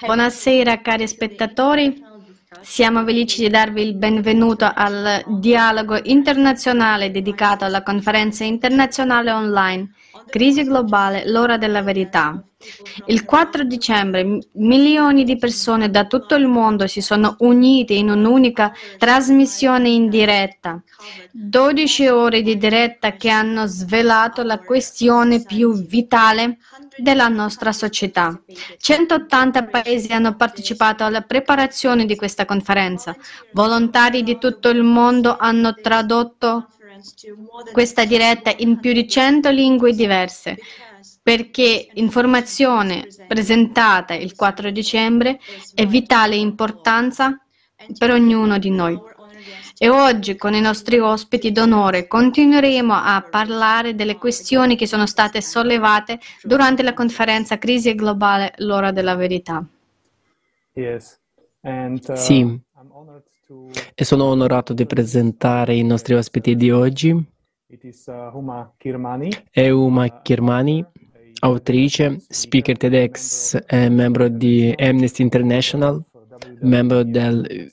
Buonasera cari spettatori, siamo felici di darvi il benvenuto al dialogo internazionale dedicato alla conferenza internazionale online Crisi globale, l'ora della verità. Il 4 dicembre milioni di persone da tutto il mondo si sono unite in un'unica trasmissione in diretta. 12 ore di diretta che hanno svelato la questione più vitale della nostra società. 180 paesi hanno partecipato alla preparazione di questa conferenza. Volontari di tutto il mondo hanno tradotto questa diretta in più di 100 lingue diverse perché informazione presentata il 4 dicembre è vitale importanza per ognuno di noi. E oggi con i nostri ospiti d'onore continueremo a parlare delle questioni che sono state sollevate durante la conferenza Crisi globale, l'ora della verità. Uh, sì, e sono onorato di presentare i nostri ospiti di oggi. È Uma Kirmani, autrice, speaker TEDx, membro di Amnesty International, membro del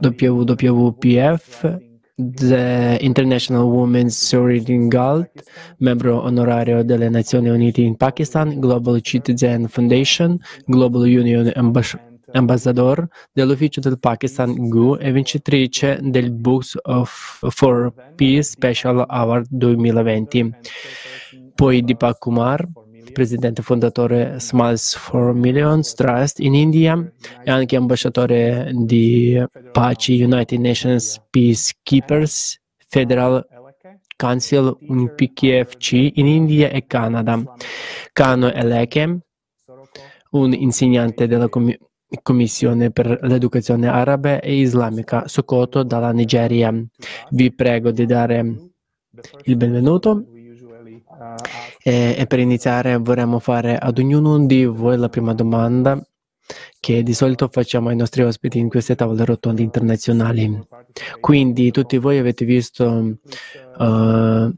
WWPF, The International Women's Sorority Guild, membro onorario delle Nazioni Unite in Pakistan, Global Citizen Foundation, Global Union Ambassador ambassador dell'Ufficio del Pakistan GU e vincitrice del Books of for Peace Special Award 2020. Poi Deepak Kumar, presidente fondatore Smiles for Millions Trust in India e anche ambasciatore di Pace United Nations Peacekeepers Federal Council PKFC in India e Canada. Kano Eleke, un insegnante della comunità Commissione per l'Educazione Arabe e Islamica Sokoto dalla Nigeria. Vi prego di dare il benvenuto e, e per iniziare vorremmo fare ad ognuno di voi la prima domanda che di solito facciamo ai nostri ospiti in queste tavole rotonde internazionali. Quindi tutti voi avete visto uh,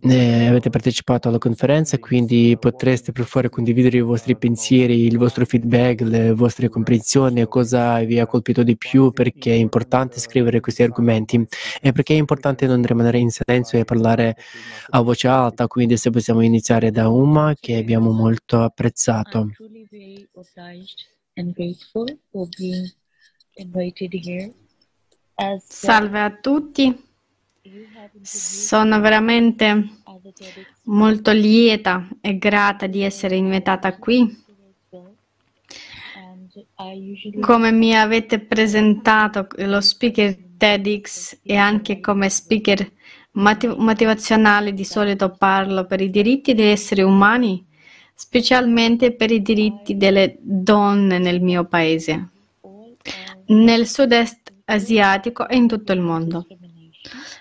eh, avete partecipato alla conferenza, quindi potreste per favore condividere i vostri pensieri, il vostro feedback, le vostre comprensioni, cosa vi ha colpito di più, perché è importante scrivere questi argomenti e perché è importante non rimanere in silenzio e parlare a voce alta. Quindi se possiamo iniziare da Uma, che abbiamo molto apprezzato. Salve a tutti. Sono veramente molto lieta e grata di essere invitata qui. Come mi avete presentato lo speaker TEDx e anche come speaker motivazionale di solito parlo per i diritti degli esseri umani, specialmente per i diritti delle donne nel mio paese, nel sud-est asiatico e in tutto il mondo.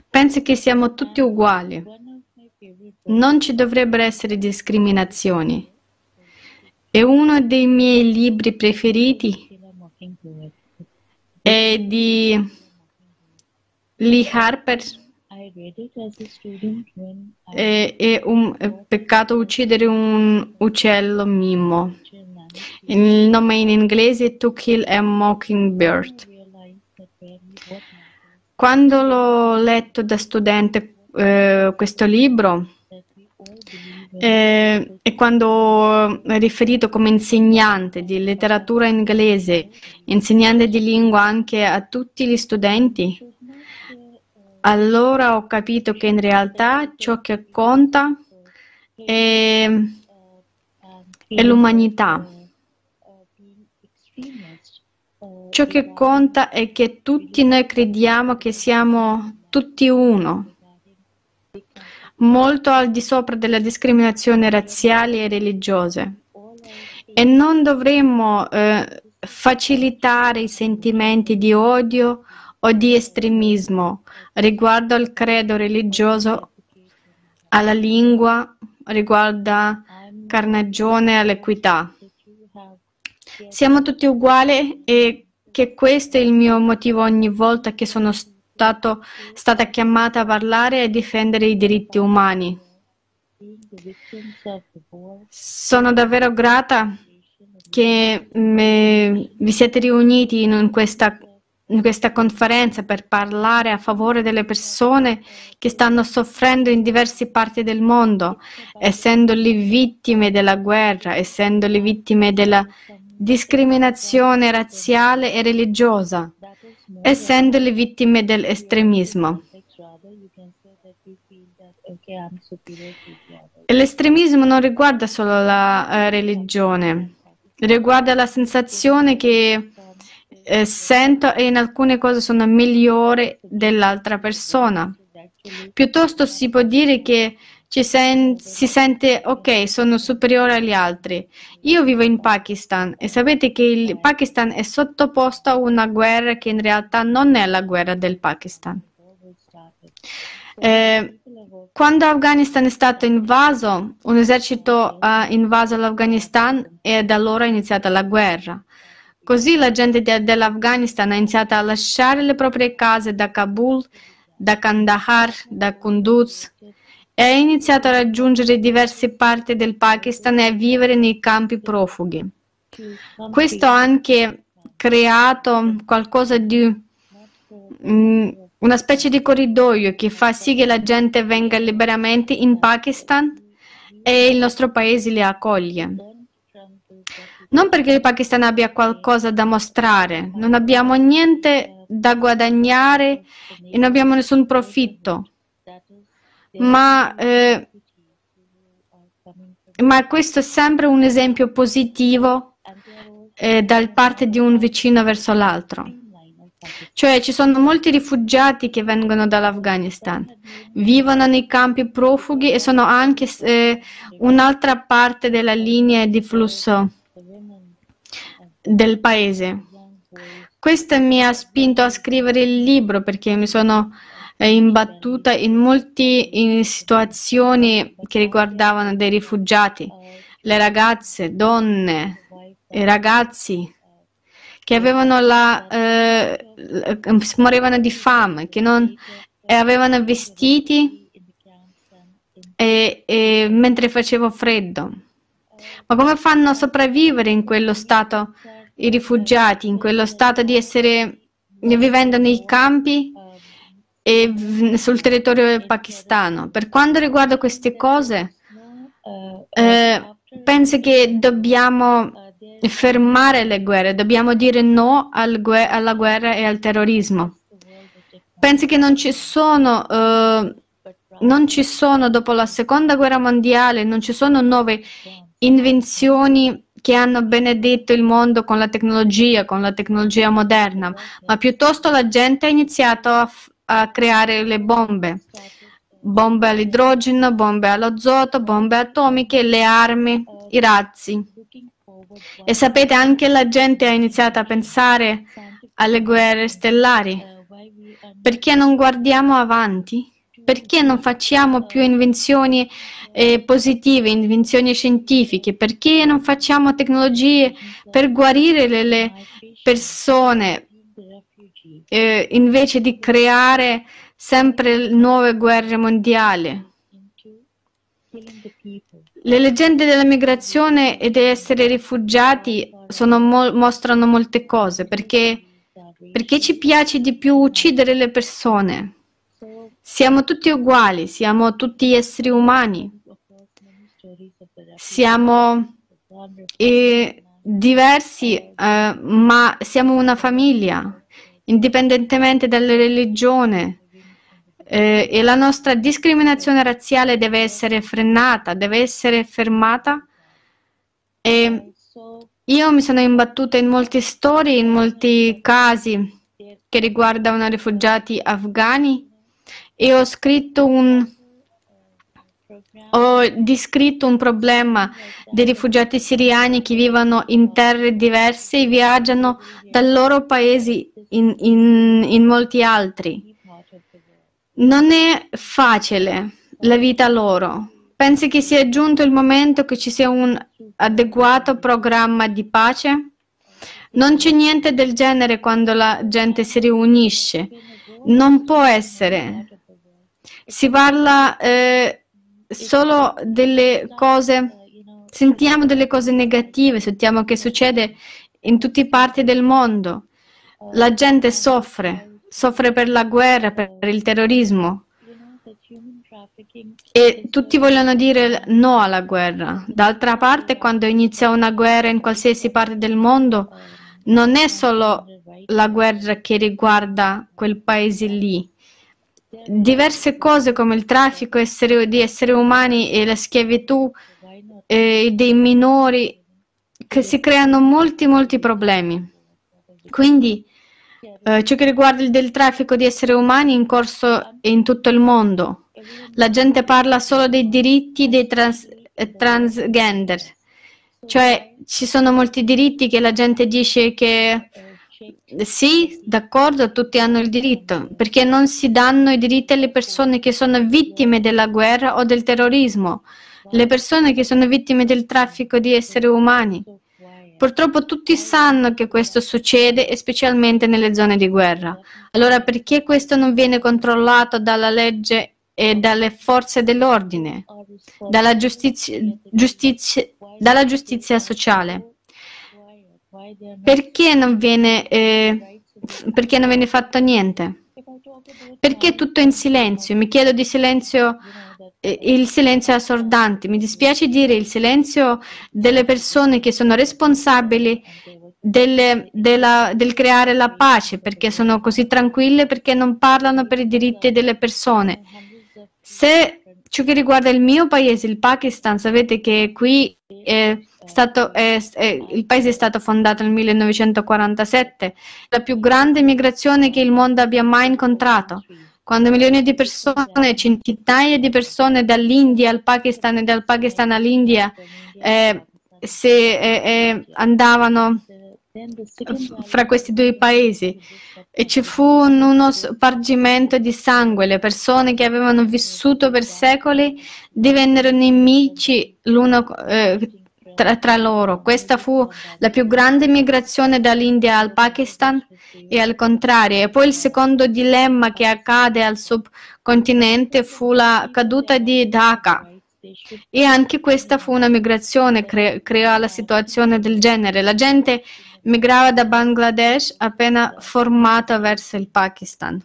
Penso che siamo tutti uguali. Non ci dovrebbero essere discriminazioni. E uno dei miei libri preferiti è di Lee Harper. È, è un è peccato uccidere un uccello mimo. Il nome in inglese è To Kill a Mockingbird. Quando l'ho letto da studente eh, questo libro eh, e quando ho riferito come insegnante di letteratura inglese, insegnante di lingua anche a tutti gli studenti, allora ho capito che in realtà ciò che conta è, è l'umanità. Ciò che conta è che tutti noi crediamo che siamo tutti uno, molto al di sopra delle discriminazioni razziali e religiose. E non dovremmo eh, facilitare i sentimenti di odio o di estremismo riguardo al credo religioso, alla lingua, riguardo carnagione all'equità. Siamo tutti uguali e che questo è il mio motivo ogni volta che sono stato, stata chiamata a parlare e difendere i diritti umani. Sono davvero grata che me, vi siete riuniti in questa, in questa conferenza per parlare a favore delle persone che stanno soffrendo in diverse parti del mondo, essendo le vittime della guerra, essendo le vittime della discriminazione razziale e religiosa, essendo le vittime dell'estremismo. L'estremismo non riguarda solo la eh, religione, riguarda la sensazione che eh, sento e in alcune cose sono migliore dell'altra persona. Piuttosto si può dire che sen- si sente ok, sono superiore agli altri. Io vivo in Pakistan e sapete che il Pakistan è sottoposto a una guerra che in realtà non è la guerra del Pakistan. Eh, quando Afghanistan è stato invaso, un esercito ha invaso l'Afghanistan e da allora è iniziata la guerra. Così la gente de- dell'Afghanistan ha iniziato a lasciare le proprie case da Kabul, da Kandahar, da Kunduz e ha iniziato a raggiungere diverse parti del Pakistan e a vivere nei campi profughi. Questo ha anche creato qualcosa di mm, una specie di corridoio che fa sì che la gente venga liberamente in Pakistan e il nostro paese li accoglie. Non perché il Pakistan abbia qualcosa da mostrare, non abbiamo niente da guadagnare e non abbiamo nessun profitto, ma, eh, ma questo è sempre un esempio positivo eh, da parte di un vicino verso l'altro. Cioè ci sono molti rifugiati che vengono dall'Afghanistan, vivono nei campi profughi e sono anche eh, un'altra parte della linea di flusso del paese. Questo mi ha spinto a scrivere il libro perché mi sono imbattuta in molte situazioni che riguardavano dei rifugiati, le ragazze, donne, i ragazzi che avevano la, eh, morivano di fame, che non avevano vestiti e, e, mentre faceva freddo. Ma come fanno a sopravvivere in quello stato i rifugiati, in quello stato di essere vivendo nei campi e sul territorio pakistano? Per quanto riguarda queste cose, eh, penso che dobbiamo fermare le guerre, dobbiamo dire no al gu- alla guerra e al terrorismo. Pensi che non ci sono, uh, non ci sono dopo la seconda guerra mondiale, non ci sono nuove invenzioni che hanno benedetto il mondo con la tecnologia, con la tecnologia moderna, ma piuttosto la gente ha iniziato a, f- a creare le bombe, bombe all'idrogeno, bombe all'azoto, bombe atomiche, le armi, i razzi. E sapete, anche la gente ha iniziato a pensare alle guerre stellari. Perché non guardiamo avanti? Perché non facciamo più invenzioni eh, positive, invenzioni scientifiche? Perché non facciamo tecnologie per guarire le, le persone eh, invece di creare sempre nuove guerre mondiali? Le leggende della migrazione e di essere rifugiati mo- mostrano molte cose perché, perché ci piace di più uccidere le persone. Siamo tutti uguali, siamo tutti esseri umani. Siamo eh, diversi, eh, ma siamo una famiglia, indipendentemente dalla religione, eh, e la nostra discriminazione razziale deve essere frenata, deve essere fermata. E io mi sono imbattuta in molte storie, in molti casi che riguardano rifugiati afghani e ho scritto un ho descritto un problema dei rifugiati siriani che vivono in terre diverse e viaggiano dal loro paese in, in, in molti altri. Non è facile la vita loro. Pensi che sia giunto il momento che ci sia un adeguato programma di pace? Non c'è niente del genere quando la gente si riunisce. Non può essere. Si parla eh, solo delle cose, sentiamo delle cose negative, sentiamo che succede in tutte le parti del mondo. La gente soffre, soffre per la guerra, per il terrorismo. E tutti vogliono dire no alla guerra. D'altra parte, quando inizia una guerra in qualsiasi parte del mondo, non è solo la guerra che riguarda quel paese lì. Diverse cose come il traffico essere, di esseri umani e la schiavitù eh, dei minori, che si creano molti, molti problemi. Quindi, eh, ciò che riguarda il del traffico di esseri umani in corso in tutto il mondo, la gente parla solo dei diritti dei trans, eh, transgender, cioè ci sono molti diritti che la gente dice che sì, d'accordo, tutti hanno il diritto, perché non si danno i diritti alle persone che sono vittime della guerra o del terrorismo, le persone che sono vittime del traffico di esseri umani. Purtroppo tutti sanno che questo succede, specialmente nelle zone di guerra. Allora perché questo non viene controllato dalla legge e dalle forze dell'ordine, dalla giustizia, giustizia, dalla giustizia sociale. Perché non, viene, eh, perché non viene fatto niente? Perché tutto in silenzio? Mi chiedo di silenzio, eh, il silenzio assordante. Mi dispiace dire il silenzio delle persone che sono responsabili del, della, del creare la pace, perché sono così tranquille, perché non parlano per i diritti delle persone. Se ciò che riguarda il mio paese, il Pakistan, sapete che qui è stato, è, è, il paese è stato fondato nel 1947, la più grande migrazione che il mondo abbia mai incontrato. Quando milioni di persone, centinaia di persone dall'India al Pakistan e dal Pakistan all'India eh, se, eh, eh andavano fra questi due paesi e ci fu uno spargimento di sangue. Le persone che avevano vissuto per secoli divennero nemici l'uno eh, tra, tra, loro. Questa fu la più grande migrazione dall'India al Pakistan e al contrario. E poi il secondo dilemma che accade al subcontinente fu la caduta di Dhaka. E anche questa fu una migrazione, cre- creò la situazione del genere. La gente migrava da Bangladesh appena formata verso il Pakistan.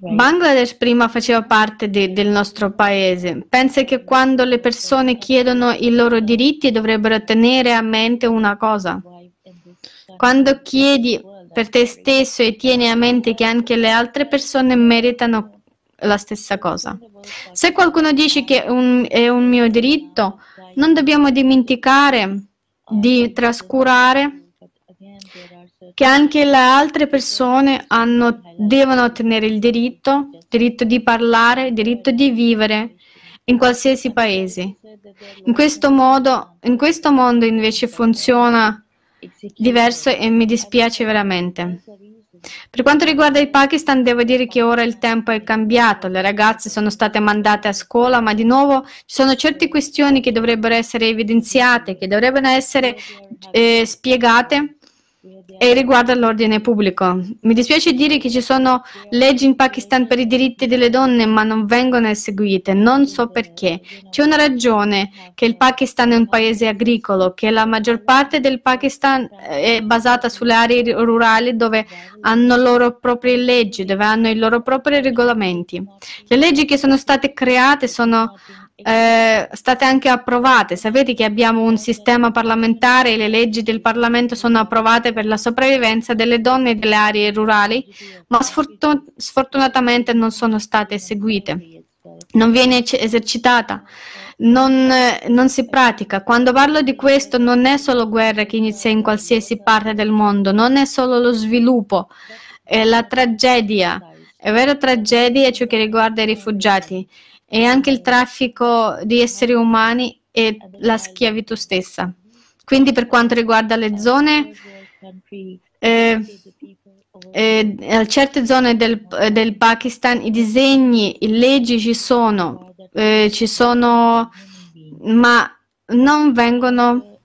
Bangladesh prima faceva parte de, del nostro paese. Pensa che quando le persone chiedono i loro diritti dovrebbero tenere a mente una cosa. Quando chiedi per te stesso e tieni a mente che anche le altre persone meritano la stessa cosa. Se qualcuno dice che un, è un mio diritto, non dobbiamo dimenticare di trascurare che anche le altre persone hanno, devono ottenere il diritto, diritto di parlare, diritto di vivere in qualsiasi paese. In questo modo, in questo mondo invece funziona diverso e mi dispiace veramente. Per quanto riguarda il Pakistan, devo dire che ora il tempo è cambiato, le ragazze sono state mandate a scuola, ma di nuovo ci sono certe questioni che dovrebbero essere evidenziate, che dovrebbero essere eh, spiegate e riguarda l'ordine pubblico. Mi dispiace dire che ci sono leggi in Pakistan per i diritti delle donne, ma non vengono eseguite. Non so perché. C'è una ragione che il Pakistan è un paese agricolo, che la maggior parte del Pakistan è basata sulle aree rurali dove hanno le loro proprie leggi, dove hanno i loro propri regolamenti. Le leggi che sono state create sono eh, state anche approvate. Sapete che abbiamo un sistema parlamentare e le leggi del Parlamento sono approvate per la sopravvivenza delle donne delle aree rurali, ma sfortun- sfortunatamente non sono state eseguite. Non viene esercitata. Non, non, si pratica. Quando parlo di questo non è solo guerra che inizia in qualsiasi parte del mondo, non è solo lo sviluppo, è la tragedia. È vero tragedia ciò che riguarda i rifugiati e anche il traffico di esseri umani e la schiavitù stessa. Quindi per quanto riguarda le zone, eh, eh, certe zone del, del, Pakistan i disegni, le leggi ci sono, eh, ci sono, ma non vengono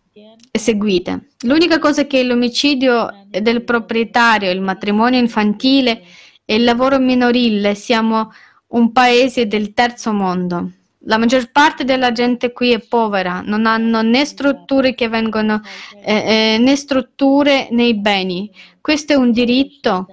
eseguite. L'unica cosa è che l'omicidio del proprietario, il matrimonio infantile e il lavoro minorile siamo un paese del terzo mondo. La maggior parte della gente qui è povera, non hanno né strutture che vengono, eh, eh, né strutture né beni. Questo è un diritto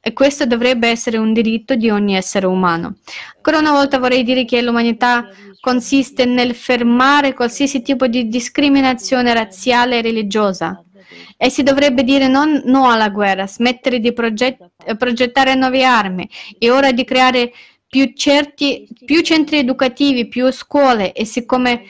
e questo dovrebbe essere un diritto di ogni essere umano. Ancora una volta vorrei dire che l'umanità consiste nel fermare qualsiasi tipo di discriminazione razziale e religiosa. E si dovrebbe dire non, no alla guerra, smettere di proget- progettare nuove armi e ora di creare più, certi, più centri educativi, più scuole e siccome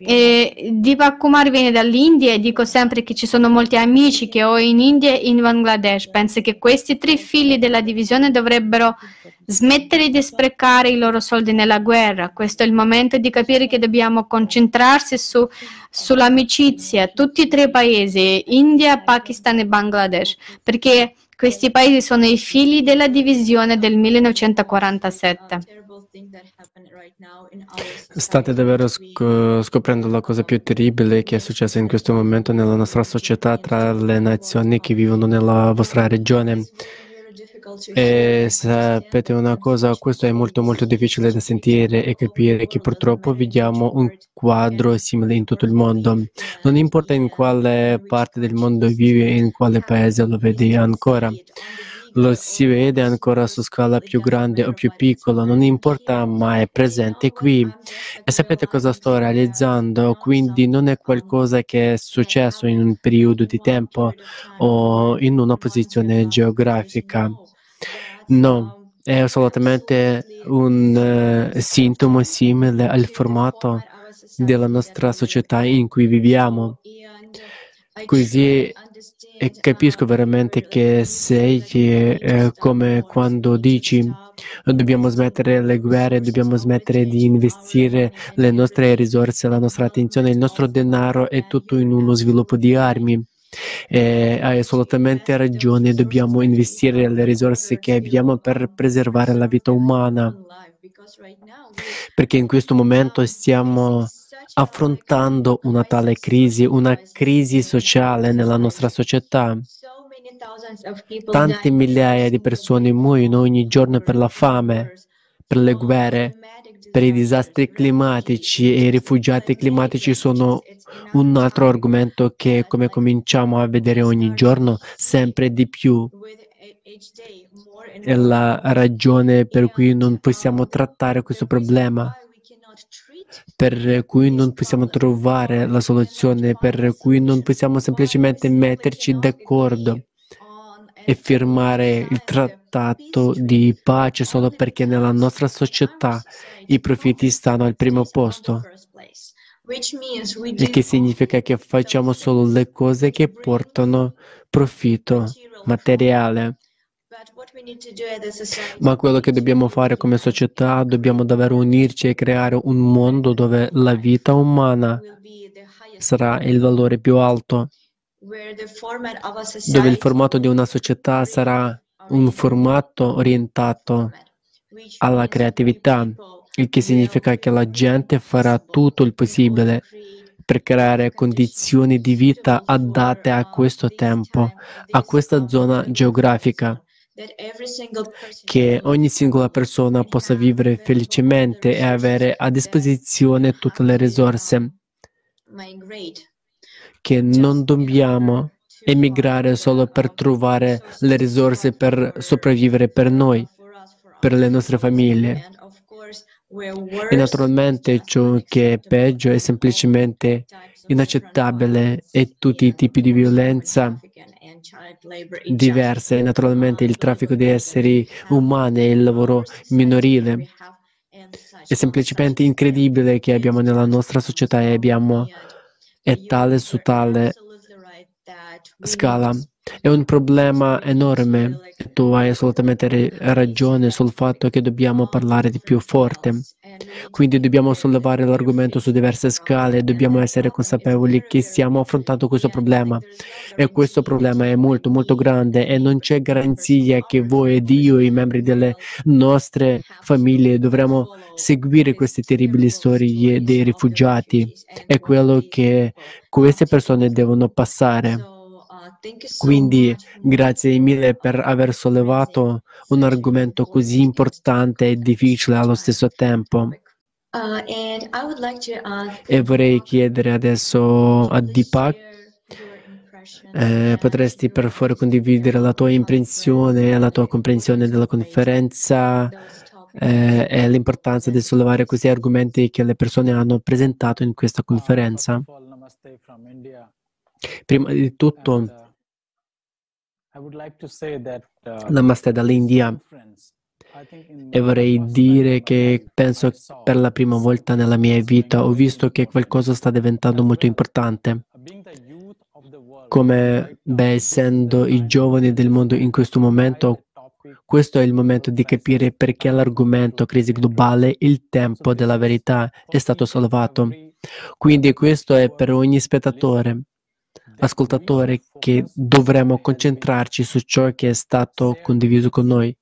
eh, Diva Kumar viene dall'India e dico sempre che ci sono molti amici che ho in India e in Bangladesh. Penso che questi tre figli della divisione dovrebbero smettere di sprecare i loro soldi nella guerra. Questo è il momento di capire che dobbiamo concentrarsi su, sull'amicizia, tutti e tre paesi, India, Pakistan e Bangladesh, perché questi paesi sono i figli della divisione del 1947. State davvero sc- scoprendo la cosa più terribile che è successa in questo momento nella nostra società tra le nazioni che vivono nella vostra regione. E sapete una cosa, questo è molto molto difficile da sentire e capire che purtroppo vediamo un quadro simile in tutto il mondo. Non importa in quale parte del mondo vivi, in quale paese lo vedi ancora. Lo si vede ancora su scala più grande o più piccola, non importa, ma è presente qui. E sapete cosa sto realizzando? Quindi non è qualcosa che è successo in un periodo di tempo o in una posizione geografica. No, è solamente un uh, sintomo simile al formato della nostra società in cui viviamo. Così e capisco veramente che sei eh, come quando dici dobbiamo smettere le guerre, dobbiamo smettere di investire le nostre risorse, la nostra attenzione, il nostro denaro è tutto in uno sviluppo di armi. E hai assolutamente ragione, dobbiamo investire le risorse che abbiamo per preservare la vita umana, perché in questo momento stiamo affrontando una tale crisi, una crisi sociale nella nostra società. Tante migliaia di persone muoiono ogni giorno per la fame, per le guerre, per i disastri climatici e i rifugiati climatici sono un altro argomento che, come cominciamo a vedere ogni giorno, sempre di più è la ragione per cui non possiamo trattare questo problema, per cui non possiamo trovare la soluzione, per cui non possiamo semplicemente metterci d'accordo e firmare il trattato di pace solo perché nella nostra società i profitti stanno al primo posto. Il che significa che facciamo solo le cose che portano profitto materiale. Ma quello che dobbiamo fare come società, dobbiamo davvero unirci e creare un mondo dove la vita umana sarà il valore più alto dove il formato di una società sarà un formato orientato alla creatività, il che significa che la gente farà tutto il possibile per creare condizioni di vita adatte a questo tempo, a questa zona geografica, che ogni singola persona possa vivere felicemente e avere a disposizione tutte le risorse che non dobbiamo emigrare solo per trovare le risorse per sopravvivere per noi, per le nostre famiglie. E naturalmente ciò che è peggio è semplicemente inaccettabile e tutti i tipi di violenza diverse, naturalmente il traffico di esseri umani e il lavoro minorile. È semplicemente incredibile che abbiamo nella nostra società e abbiamo è tale su tale scala. È un problema enorme e tu hai assolutamente ragione sul fatto che dobbiamo parlare di più forte. Quindi dobbiamo sollevare l'argomento su diverse scale, dobbiamo essere consapevoli che stiamo affrontando questo problema e questo problema è molto molto grande e non c'è garanzia che voi ed io, i membri delle nostre famiglie, dovremo seguire queste terribili storie dei rifugiati. È quello che queste persone devono passare. Quindi grazie mille per aver sollevato un argomento così importante e difficile allo stesso tempo. E vorrei chiedere adesso a Deepak, eh, potresti per favore condividere la tua impressione e la tua comprensione della conferenza eh, e l'importanza di sollevare questi argomenti che le persone hanno presentato in questa conferenza? Prima di tutto, Namaste dall'India e vorrei dire che penso per la prima volta nella mia vita ho visto che qualcosa sta diventando molto importante. Come, beh, essendo i giovani del mondo in questo momento, questo è il momento di capire perché l'argomento crisi globale, il tempo della verità, è stato salvato. Quindi questo è per ogni spettatore ascoltatore che dovremmo concentrarci su ciò che è stato condiviso con noi,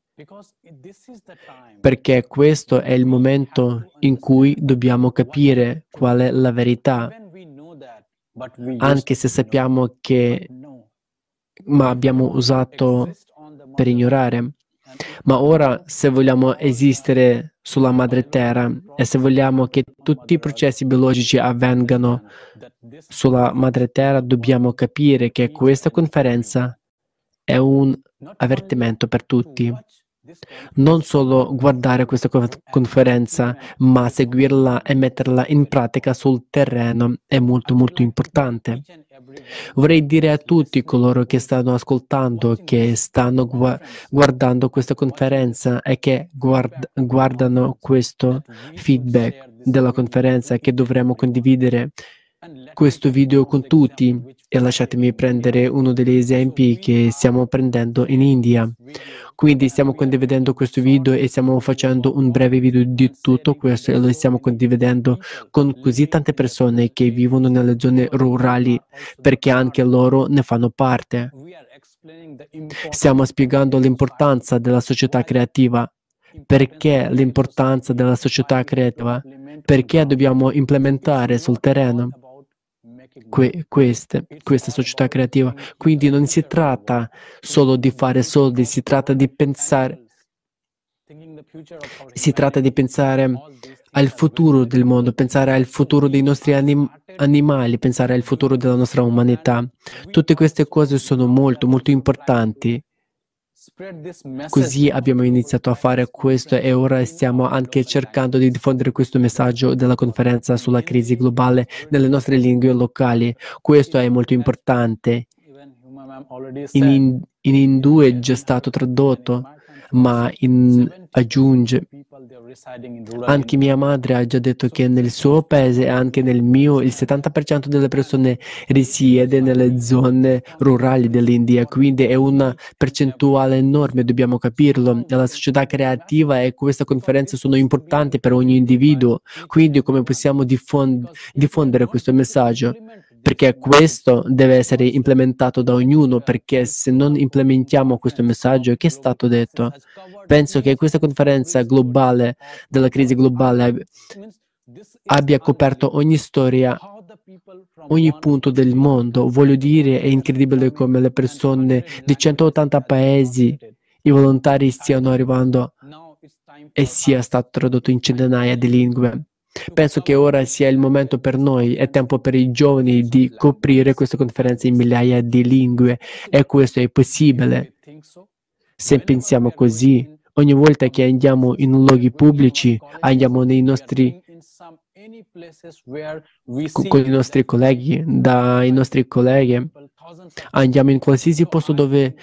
perché questo è il momento in cui dobbiamo capire qual è la verità, anche se sappiamo che ma abbiamo usato per ignorare. Ma ora, se vogliamo esistere sulla madre terra e se vogliamo che tutti i processi biologici avvengano sulla madre terra, dobbiamo capire che questa conferenza è un avvertimento per tutti. Non solo guardare questa conferenza, ma seguirla e metterla in pratica sul terreno è molto molto importante. Vorrei dire a tutti coloro che stanno ascoltando, che stanno gu- guardando questa conferenza e che guard- guardano questo feedback della conferenza che dovremmo condividere questo video con tutti e lasciatemi prendere uno degli esempi che stiamo prendendo in India. Quindi stiamo condividendo questo video e stiamo facendo un breve video di tutto questo e lo stiamo condividendo con così tante persone che vivono nelle zone rurali perché anche loro ne fanno parte. Stiamo spiegando l'importanza della società creativa. Perché l'importanza della società creativa? Perché dobbiamo implementare sul terreno? Que- queste, questa società creativa. Quindi non si tratta solo di fare soldi, si tratta di pensare, si tratta di pensare al futuro del mondo, pensare al futuro dei nostri anim- animali, pensare al futuro della nostra umanità. Tutte queste cose sono molto, molto importanti Così abbiamo iniziato a fare questo e ora stiamo anche cercando di diffondere questo messaggio della conferenza sulla crisi globale nelle nostre lingue locali. Questo è molto importante. In, in, in Hindu è già stato tradotto, ma in, aggiunge anche mia madre ha già detto che nel suo paese e anche nel mio il 70% delle persone risiede nelle zone rurali dell'India, quindi è una percentuale enorme, dobbiamo capirlo. La società creativa e questa conferenza sono importanti per ogni individuo, quindi come possiamo diffond- diffondere questo messaggio? Perché questo deve essere implementato da ognuno, perché se non implementiamo questo messaggio, che è stato detto? Penso che questa conferenza globale della crisi globale abbia coperto ogni storia, ogni punto del mondo. Voglio dire, è incredibile come le persone di 180 paesi, i volontari stiano arrivando e sia stato tradotto in centinaia di lingue. Penso che ora sia il momento per noi, è tempo per i giovani di coprire questa conferenza in migliaia di lingue e questo è possibile. Se pensiamo così, ogni volta che andiamo in luoghi pubblici, andiamo nei nostri con i nostri colleghi, dai nostri colleghi, andiamo in qualsiasi posto dove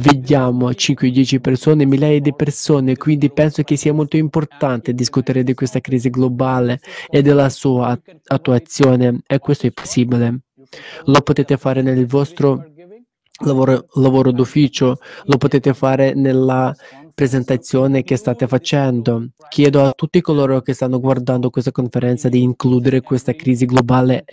Vediamo 5-10 persone, migliaia di persone, quindi penso che sia molto importante discutere di questa crisi globale e della sua attuazione e questo è possibile. Lo potete fare nel vostro lavoro, lavoro d'ufficio, lo potete fare nella presentazione che state facendo. Chiedo a tutti coloro che stanno guardando questa conferenza di includere questa crisi globale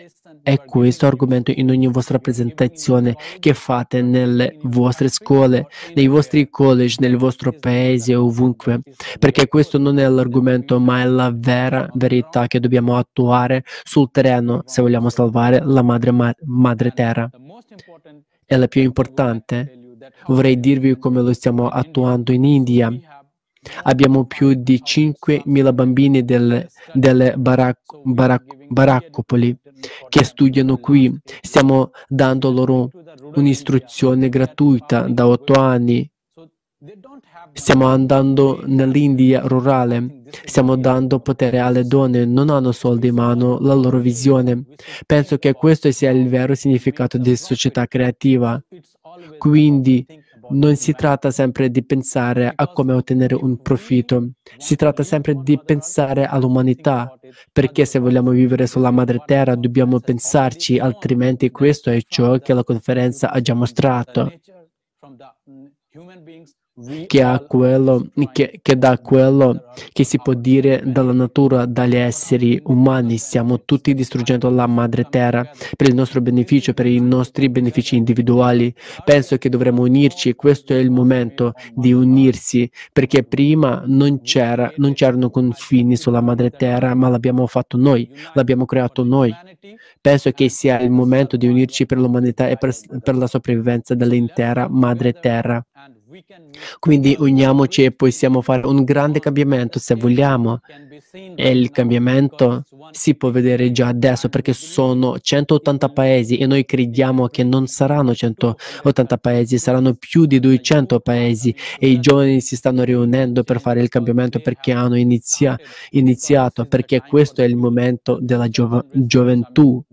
è questo argomento in ogni vostra presentazione che fate nelle vostre scuole, nei vostri college, nel vostro paese, ovunque, perché questo non è l'argomento, ma è la vera verità che dobbiamo attuare sul terreno se vogliamo salvare la madre, madre terra. è la più importante. Vorrei dirvi come lo stiamo attuando in India. Abbiamo più di 5.000 bambini del, delle barac, barac, baraccopoli che studiano qui. Stiamo dando loro un'istruzione gratuita da otto anni. Stiamo andando nell'India rurale, stiamo dando potere alle donne, non hanno soldi ma hanno la loro visione. Penso che questo sia il vero significato di società creativa. Quindi non si tratta sempre di pensare a come ottenere un profitto, si tratta sempre di pensare all'umanità, perché se vogliamo vivere sulla madre terra dobbiamo pensarci, altrimenti questo è ciò che la conferenza ha già mostrato che, ha quello, che, che dà quello che si può dire dalla natura, dagli esseri umani. Stiamo tutti distruggendo la madre terra per il nostro beneficio, per i nostri benefici individuali. Penso che dovremmo unirci, questo è il momento di unirsi, perché prima non, c'era, non c'erano confini sulla madre terra, ma l'abbiamo fatto noi, l'abbiamo creato noi. Penso che sia il momento di unirci per l'umanità e per, per la sopravvivenza dell'intera madre terra. Quindi uniamoci e possiamo fare un grande cambiamento se vogliamo. E il cambiamento si può vedere già adesso perché sono 180 paesi e noi crediamo che non saranno 180 paesi, saranno più di 200 paesi e i giovani si stanno riunendo per fare il cambiamento perché hanno inizia- iniziato, perché questo è il momento della giov- gioventù.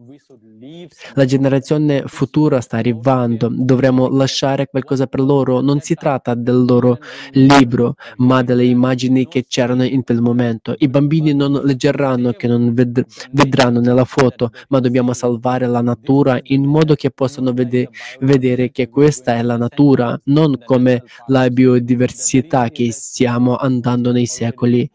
La generazione futura sta arrivando, dovremo lasciare qualcosa per loro. Non si tratta del loro libro, ma delle immagini che c'erano in quel momento. I bambini non leggeranno, che non ved- vedranno nella foto, ma dobbiamo salvare la natura in modo che possano vede- vedere che questa è la natura, non come la biodiversità che stiamo andando nei secoli,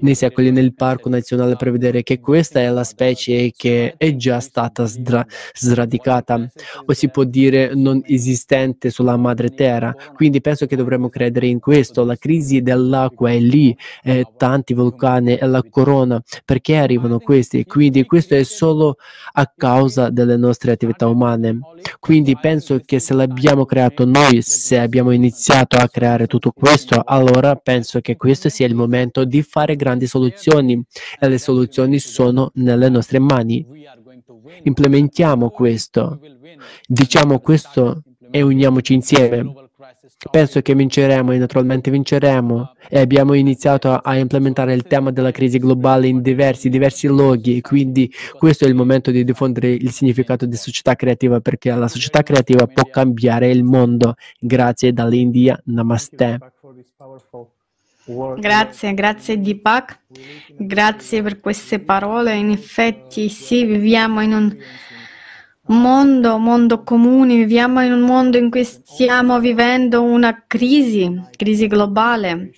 nei secoli nel parco nazionale per vedere che questa è la specie che è già stata sdra- sradicata o si può dire non esistente sulla madre terra. Quindi penso che dovremmo credere in questo. La crisi dell'acqua è lì, eh, tanti vulcani e la corona. Perché arrivano questi? Quindi questo è solo a causa delle nostre attività umane. Quindi penso che se l'abbiamo creato noi, se abbiamo iniziato a creare tutto questo, allora penso che questo sia il momento di fare grandi soluzioni e le soluzioni sono nelle nostre mani. Implementiamo questo, diciamo questo e uniamoci insieme. Penso che vinceremo e naturalmente vinceremo e abbiamo iniziato a implementare il tema della crisi globale in diversi, diversi luoghi, quindi questo è il momento di diffondere il significato di società creativa perché la società creativa può cambiare il mondo. Grazie dall'India, namaste. Grazie, grazie Deepak, grazie per queste parole. In effetti sì, viviamo in un mondo, mondo comune, viviamo in un mondo in cui stiamo vivendo una crisi, crisi globale.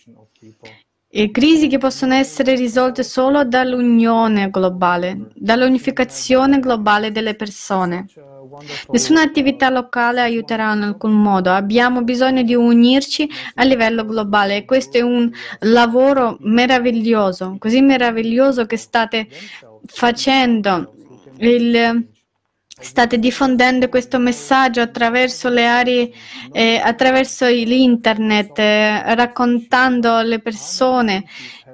E crisi che possono essere risolte solo dall'unione globale, dall'unificazione globale delle persone. Nessuna attività locale aiuterà in alcun modo, abbiamo bisogno di unirci a livello globale e questo è un lavoro meraviglioso, così meraviglioso che state facendo. Il, state diffondendo questo messaggio attraverso le aree, eh, attraverso l'internet, eh, raccontando alle persone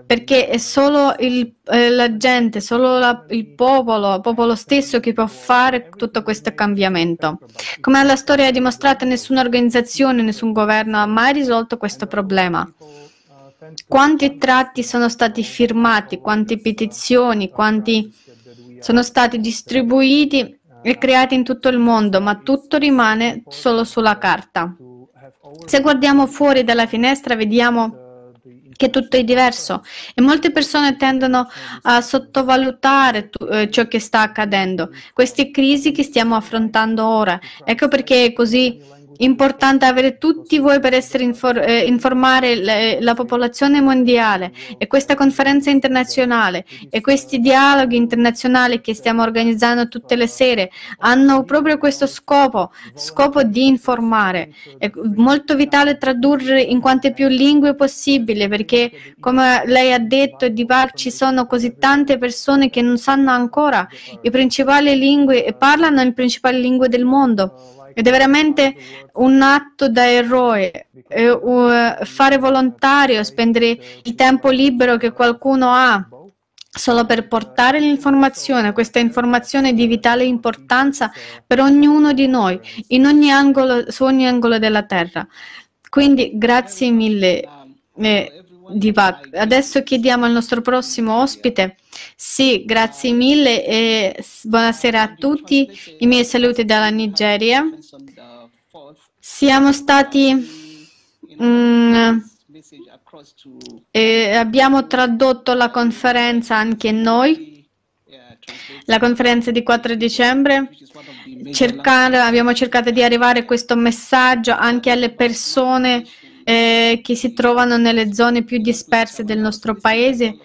perché è solo il, eh, la gente, solo la, il popolo, il popolo stesso che può fare tutto questo cambiamento. Come la storia ha dimostrato, nessuna organizzazione, nessun governo ha mai risolto questo problema. Quanti tratti sono stati firmati, quante petizioni, quanti sono stati distribuiti e creati in tutto il mondo, ma tutto rimane solo sulla carta. Se guardiamo fuori dalla finestra vediamo che tutto è diverso e molte persone tendono a sottovalutare eh, ciò che sta accadendo, queste crisi che stiamo affrontando ora. Ecco perché è così importante avere tutti voi per infor- eh, informare le, la popolazione mondiale e questa conferenza internazionale e questi dialoghi internazionali che stiamo organizzando tutte le sere hanno proprio questo scopo, scopo di informare. È molto vitale tradurre in quante più lingue possibile perché come lei ha detto di par ci sono così tante persone che non sanno ancora le principali lingue e parlano le principali lingue del mondo Ed è veramente un atto da eroe, fare volontario, spendere il tempo libero che qualcuno ha solo per portare l'informazione, questa informazione di vitale importanza per ognuno di noi, ogni angolo, su ogni angolo della terra. Quindi grazie mille. Eh, Dipak. Adesso chiediamo al nostro prossimo ospite. Sì, grazie mille e buonasera a tutti. I miei saluti dalla Nigeria. Siamo stati mm, e abbiamo tradotto la conferenza anche noi, la conferenza di 4 dicembre. Cercare, abbiamo cercato di arrivare questo messaggio anche alle persone eh, che si trovano nelle zone più disperse del nostro paese.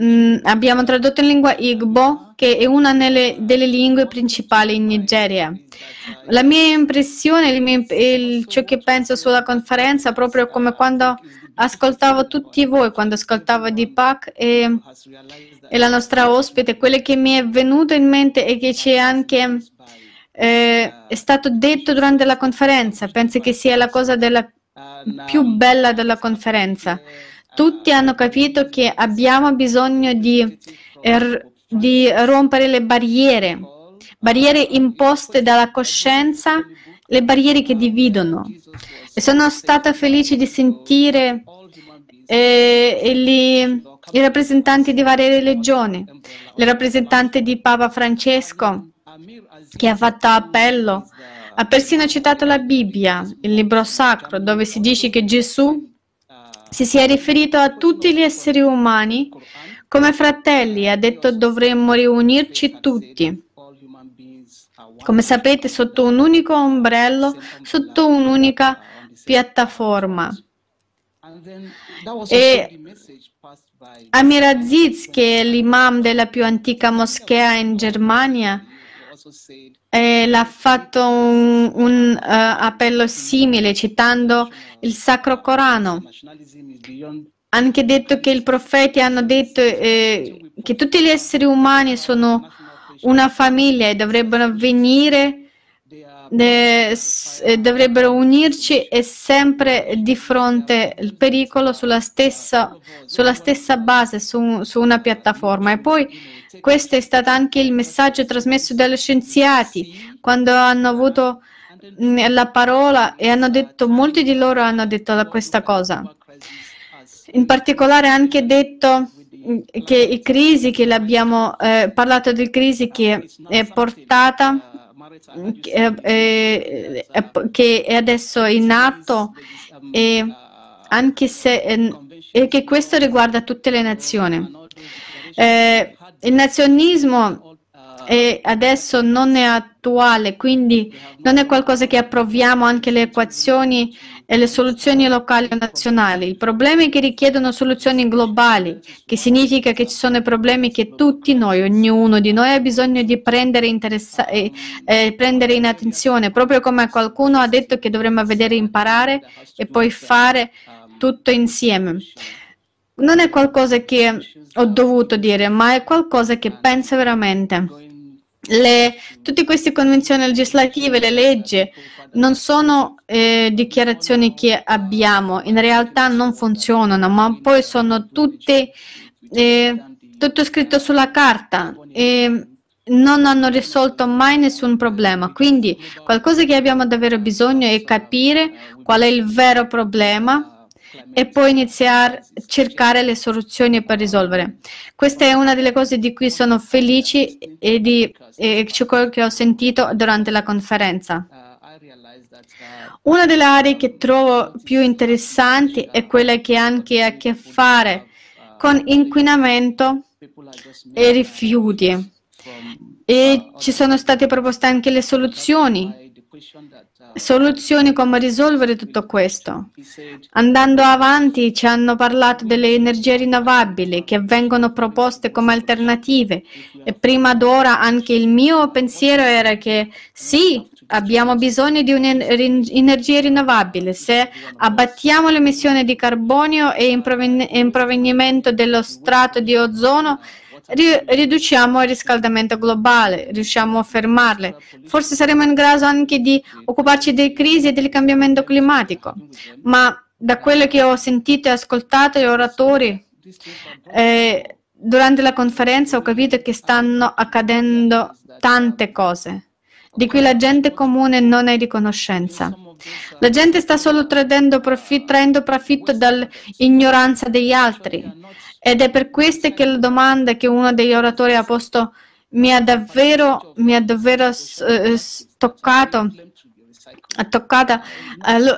Mm, abbiamo tradotto in lingua Igbo, che è una nelle, delle lingue principali in Nigeria. La mia impressione, il mio, il, ciò che penso sulla conferenza, proprio come quando ascoltavo tutti voi, quando ascoltavo Deepak e, e la nostra ospite, quello che mi è venuto in mente è che c'è anche eh, è stato detto durante la conferenza, penso che sia la cosa della più bella della conferenza. Tutti hanno capito che abbiamo bisogno di, er, di rompere le barriere, barriere imposte dalla coscienza, le barriere che dividono. E sono stata felice di sentire eh, gli, i rappresentanti di varie religioni, il rappresentante di Papa Francesco che ha fatto appello ha persino citato la Bibbia, il libro sacro, dove si dice che Gesù si sia riferito a tutti gli esseri umani come fratelli ha detto dovremmo riunirci tutti. Come sapete, sotto un unico ombrello, sotto un'unica piattaforma. E Amir Aziz, che è l'imam della più antica moschea in Germania, e l'ha fatto un, un uh, appello simile citando il Sacro Corano. Ha anche detto che i profeti hanno detto eh, che tutti gli esseri umani sono una famiglia e dovrebbero venire eh, dovrebbero unirci e sempre di fronte al pericolo sulla stessa, sulla stessa base, su, su, una piattaforma. E poi questo è stato anche il messaggio trasmesso dagli scienziati quando hanno avuto mm, la parola e hanno detto, molti di loro hanno detto questa cosa. In particolare anche detto mm, che i crisi che abbiamo eh, parlato di crisi che è portata che, eh, che è adesso in atto e anche se e che questo riguarda tutte le nazioni. Eh, il nazionismo adesso non è attuale, quindi non è qualcosa che approviamo anche le equazioni e le soluzioni locali o nazionali. Il problema è che richiedono soluzioni globali, che significa che ci sono problemi che tutti noi, ognuno di noi ha bisogno di prendere, interessa- eh, eh, prendere in attenzione, proprio come qualcuno ha detto che dovremmo vedere, imparare e poi fare tutto insieme. Non è qualcosa che ho dovuto dire, ma è qualcosa che penso veramente. Le, tutte queste convenzioni legislative, le leggi, non sono eh, dichiarazioni che abbiamo, in realtà non funzionano, ma poi sono tutte, eh, tutto scritto sulla carta e non hanno risolto mai nessun problema. Quindi qualcosa che abbiamo davvero bisogno è capire qual è il vero problema e poi iniziare a cercare le soluzioni per risolvere. Questa è una delle cose di cui sono felice e di ciò che ho sentito durante la conferenza. Una delle aree che trovo più interessanti è quella che ha anche a che fare con inquinamento e rifiuti. E ci sono state proposte anche le soluzioni soluzioni come risolvere tutto questo. Andando avanti ci hanno parlato delle energie rinnovabili che vengono proposte come alternative e prima d'ora anche il mio pensiero era che sì, abbiamo bisogno di un'energia rinnovabile. Se abbattiamo l'emissione di carbonio e in provenimento dello strato di ozono, riduciamo il riscaldamento globale, riusciamo a fermarle. Forse saremo in grado anche di occuparci delle crisi e del cambiamento climatico. Ma da quello che ho sentito e ascoltato gli oratori eh, durante la conferenza ho capito che stanno accadendo tante cose di cui la gente comune non è di. La gente sta solo profitto, traendo profitto dall'ignoranza degli altri. Ed è per questo che la domanda che uno degli oratori ha posto mi ha davvero, mi ha davvero eh, toccato. Toccata.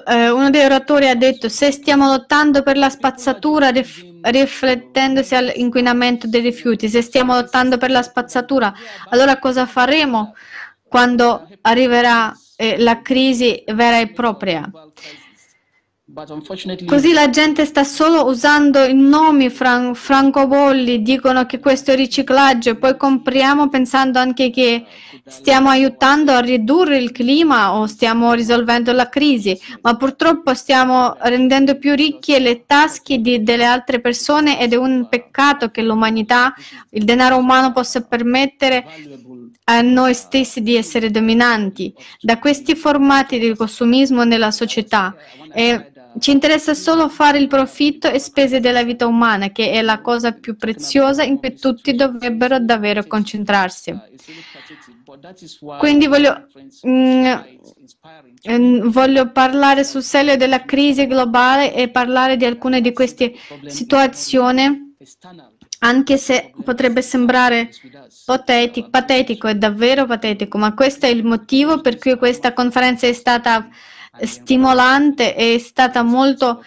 Eh, uno degli oratori ha detto: Se stiamo lottando per la spazzatura, rif- riflettendosi all'inquinamento dei rifiuti, se stiamo lottando per la spazzatura, allora cosa faremo quando arriverà eh, la crisi vera e propria? Così la gente sta solo usando i nomi fran- francobolli, dicono che questo è riciclaggio, poi compriamo pensando anche che stiamo aiutando a ridurre il clima o stiamo risolvendo la crisi, ma purtroppo stiamo rendendo più ricche le tasche di, delle altre persone ed è un peccato che l'umanità, il denaro umano possa permettere a noi stessi di essere dominanti da questi formati di consumismo nella società. E ci interessa solo fare il profitto e spese della vita umana, che è la cosa più preziosa in cui tutti dovrebbero davvero concentrarsi. Quindi voglio, mm, mm, voglio parlare sul serio della crisi globale e parlare di alcune di queste situazioni, anche se potrebbe sembrare patetico, patetico, è davvero patetico, ma questo è il motivo per cui questa conferenza è stata stimolante, è stata molto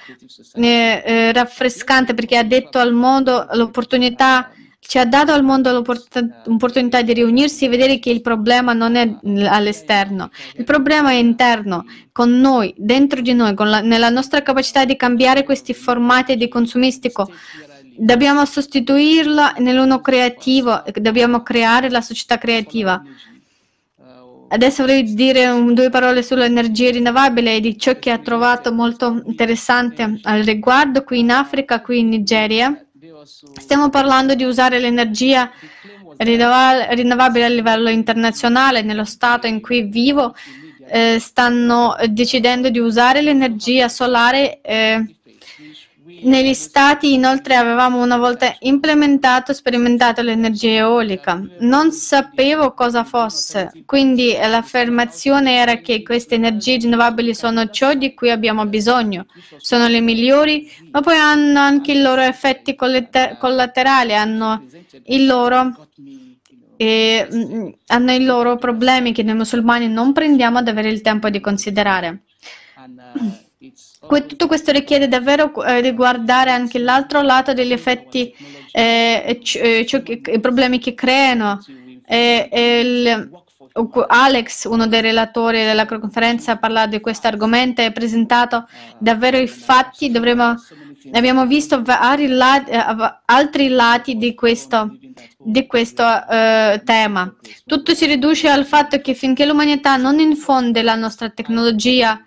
eh, eh, raffrescante perché ha detto al mondo l'opportunità, ci ha dato al mondo l'opportunità di riunirsi e vedere che il problema non è all'esterno, il problema è interno, con noi, dentro di noi, la, nella nostra capacità di cambiare questi formati di consumistico. Dobbiamo sostituirla nell'uno creativo, dobbiamo creare la società creativa. Adesso vorrei dire un, due parole sull'energia rinnovabile e di ciò che ha trovato molto interessante al riguardo qui in Africa, qui in Nigeria. Stiamo parlando di usare l'energia rinnovabile a livello internazionale. Nello stato in cui vivo eh, stanno decidendo di usare l'energia solare eh, negli stati inoltre avevamo una volta implementato e sperimentato l'energia eolica. Non sapevo cosa fosse, quindi l'affermazione era che queste energie rinnovabili sono ciò di cui abbiamo bisogno, sono le migliori, ma poi hanno anche i loro effetti collaterali, hanno i loro, eh, hanno i loro problemi che noi musulmani non prendiamo ad avere il tempo di considerare. Tutto questo richiede davvero eh, di guardare anche l'altro lato degli effetti, eh, eh i problemi che creano. Il, Alex, uno dei relatori della conferenza, ha parlato di questo argomento e ha presentato davvero i fatti. Dovremo, abbiamo visto lati, eh, altri lati di questo, di questo uh, tema. Tutto si riduce al fatto che finché l'umanità non infonde la nostra tecnologia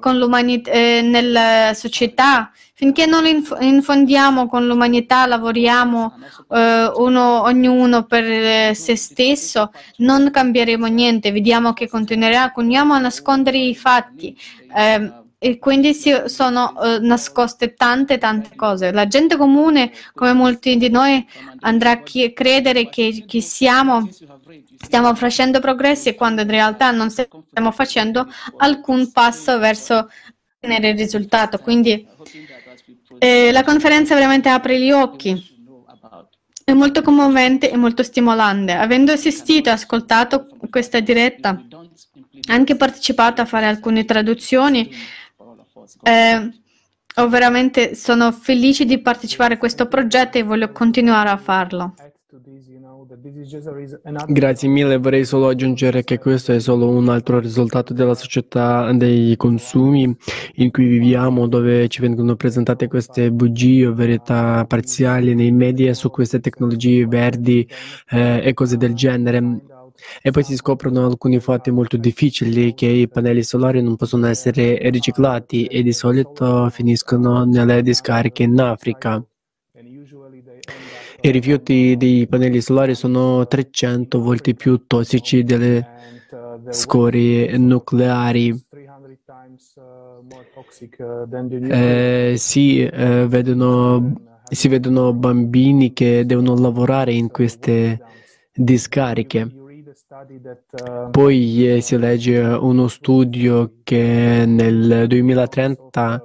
con l'umanità, eh, nella società, finché non inf- infondiamo con l'umanità, lavoriamo eh, uno, ognuno per eh, se stesso, non cambieremo niente. Vediamo che continuiamo a nascondere i fatti. Eh, e quindi sono uh, nascoste tante tante cose. La gente comune, come molti di noi, andrà a credere che, che siamo, stiamo facendo progressi quando in realtà non stiamo facendo alcun passo verso ottenere il risultato. Quindi eh, la conferenza veramente apre gli occhi. È molto commovente e molto stimolante. Avendo assistito e ascoltato questa diretta, anche partecipato a fare alcune traduzioni, eh, ho veramente sono felice di partecipare a questo progetto e voglio continuare a farlo. Grazie mille, vorrei solo aggiungere che questo è solo un altro risultato della società dei consumi in cui viviamo, dove ci vengono presentate queste bugie o verità parziali nei media su queste tecnologie verdi eh, e cose del genere. E poi si scoprono alcuni fatti molto difficili che i pannelli solari non possono essere riciclati e di solito finiscono nelle discariche in Africa. I rifiuti dei pannelli solari sono 300 volte più tossici delle scorie nucleari. Eh, si, eh, vedono, si vedono bambini che devono lavorare in queste discariche. Poi eh, si legge uno studio che nel 2030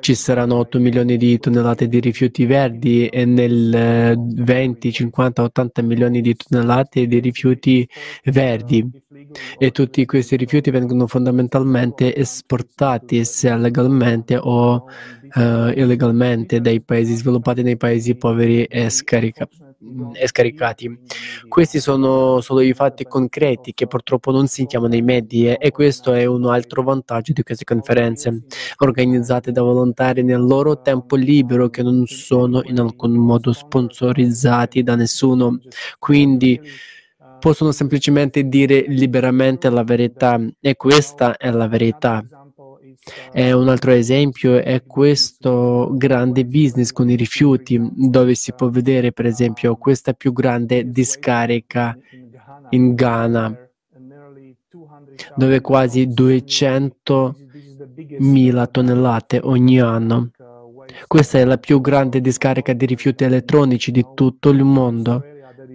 ci saranno 8 milioni di tonnellate di rifiuti verdi e nel 20, 50, 80 milioni di tonnellate di rifiuti verdi. E tutti questi rifiuti vengono fondamentalmente esportati sia legalmente o uh, illegalmente dai paesi sviluppati nei paesi poveri e scaricati e scaricati. Questi sono solo i fatti concreti che purtroppo non sentiamo nei media e questo è un altro vantaggio di queste conferenze organizzate da volontari nel loro tempo libero che non sono in alcun modo sponsorizzati da nessuno. Quindi possono semplicemente dire liberamente la verità e questa è la verità. E un altro esempio è questo grande business con i rifiuti, dove si può vedere per esempio questa più grande discarica in Ghana, dove quasi 200.000 tonnellate ogni anno. Questa è la più grande discarica di rifiuti elettronici di tutto il mondo,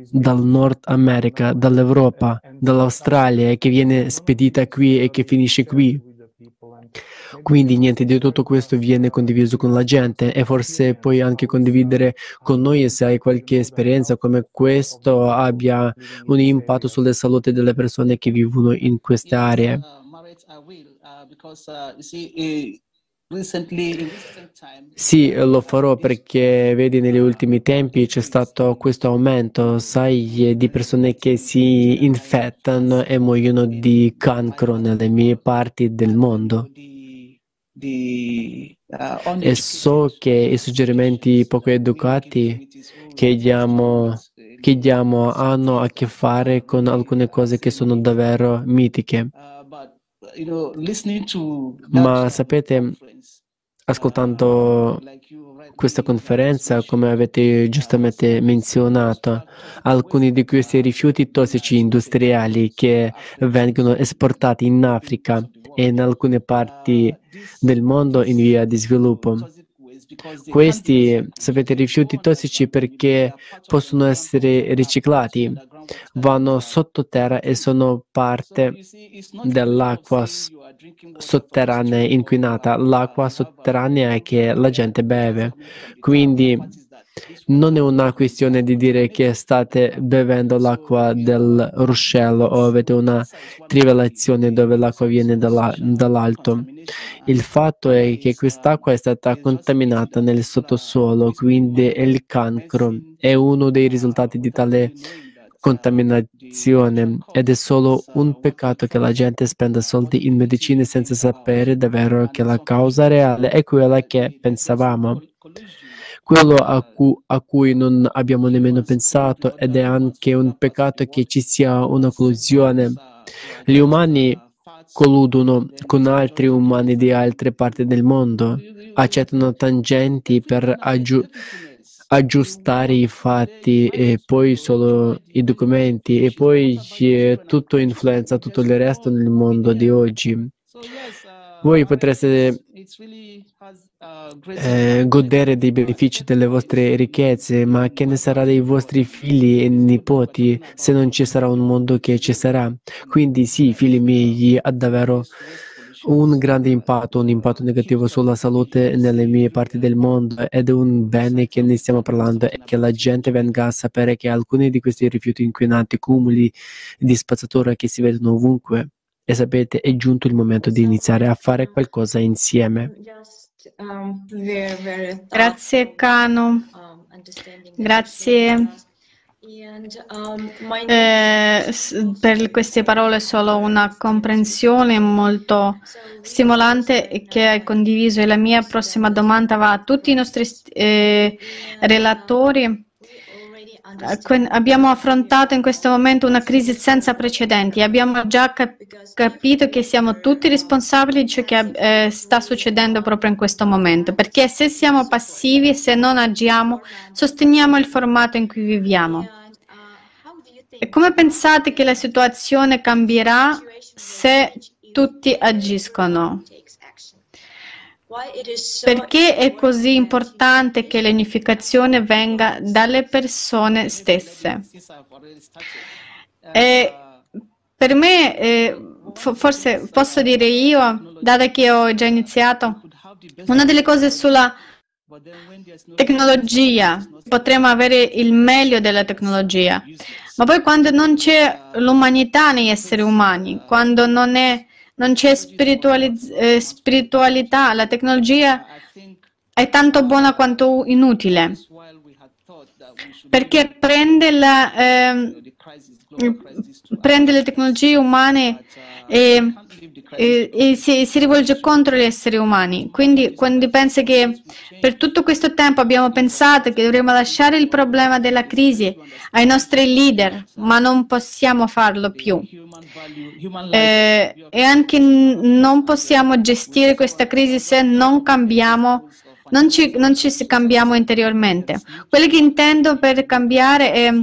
dal Nord America, dall'Europa, dall'Australia che viene spedita qui e che finisce qui. Quindi niente di tutto questo viene condiviso con la gente e forse puoi anche condividere con noi se hai qualche esperienza come questo abbia un impatto sulla salute delle persone che vivono in queste aree. Sì, lo farò perché vedi negli ultimi tempi c'è stato questo aumento, sai, di persone che si infettano e muoiono di cancro nelle mie parti del mondo. Uh, e so che i suggerimenti poco educati che diamo, che diamo hanno a che fare con alcune cose che sono davvero mitiche. Uh, Ma sapete, ascoltando questa conferenza, come avete giustamente menzionato, alcuni di questi rifiuti tossici industriali che vengono esportati in Africa e in alcune parti del mondo in via di sviluppo. Questi, sapete, rifiuti tossici perché possono essere riciclati, vanno sottoterra e sono parte dell'acqua sotterranea inquinata, l'acqua sotterranea che la gente beve. Quindi non è una questione di dire che state bevendo l'acqua del ruscello o avete una trivellazione dove l'acqua viene dall'alto. Il fatto è che quest'acqua è stata contaminata nel sottosuolo, quindi il cancro è uno dei risultati di tale contaminazione ed è solo un peccato che la gente spenda soldi in medicine senza sapere davvero che la causa reale è quella che pensavamo quello a cui, a cui, non abbiamo nemmeno pensato ed è anche un peccato che ci sia una collusione. Gli umani colludono con altri umani di altre parti del mondo, accettano tangenti per aggiu- aggiustare i fatti e poi solo i documenti e poi eh, tutto influenza tutto il resto nel mondo di oggi. Voi potreste eh, godere dei benefici delle vostre ricchezze, ma che ne sarà dei vostri figli e nipoti se non ci sarà un mondo che ci sarà? Quindi sì, figli miei, ha davvero un grande impatto, un impatto negativo sulla salute nelle mie parti del mondo ed è un bene che ne stiamo parlando e che la gente venga a sapere che alcuni di questi rifiuti inquinanti, cumuli di spazzatura che si vedono ovunque, e sapete, è giunto il momento di iniziare a fare qualcosa insieme. Grazie Cano, grazie. Eh, per queste parole solo una comprensione molto stimolante che hai condiviso. E la mia prossima domanda va a tutti i nostri eh, relatori abbiamo affrontato in questo momento una crisi senza precedenti. Abbiamo già cap- capito che siamo tutti responsabili di ciò che eh, sta succedendo proprio in questo momento, perché se siamo passivi, se non agiamo, sosteniamo il formato in cui viviamo. E come pensate che la situazione cambierà se tutti agiscono? Perché è così importante che l'unificazione venga dalle persone stesse? E per me, eh, forse posso dire io, dato che ho già iniziato, una delle cose sulla tecnologia, potremmo avere il meglio della tecnologia, ma poi quando non c'è l'umanità negli esseri umani, quando non è non c'è eh, spiritualità, la tecnologia è tanto buona quanto inutile, perché prende, la, eh, prende le tecnologie umane e e, si, si, rivolge contro gli esseri umani. Quindi quando pensa che per tutto questo tempo abbiamo pensato che dovremmo lasciare il problema della crisi ai nostri leader, ma non possiamo farlo più. Eh, e anche non possiamo gestire questa crisi se non cambiamo non ci, non ci cambiamo interiormente. Quello che intendo per cambiare è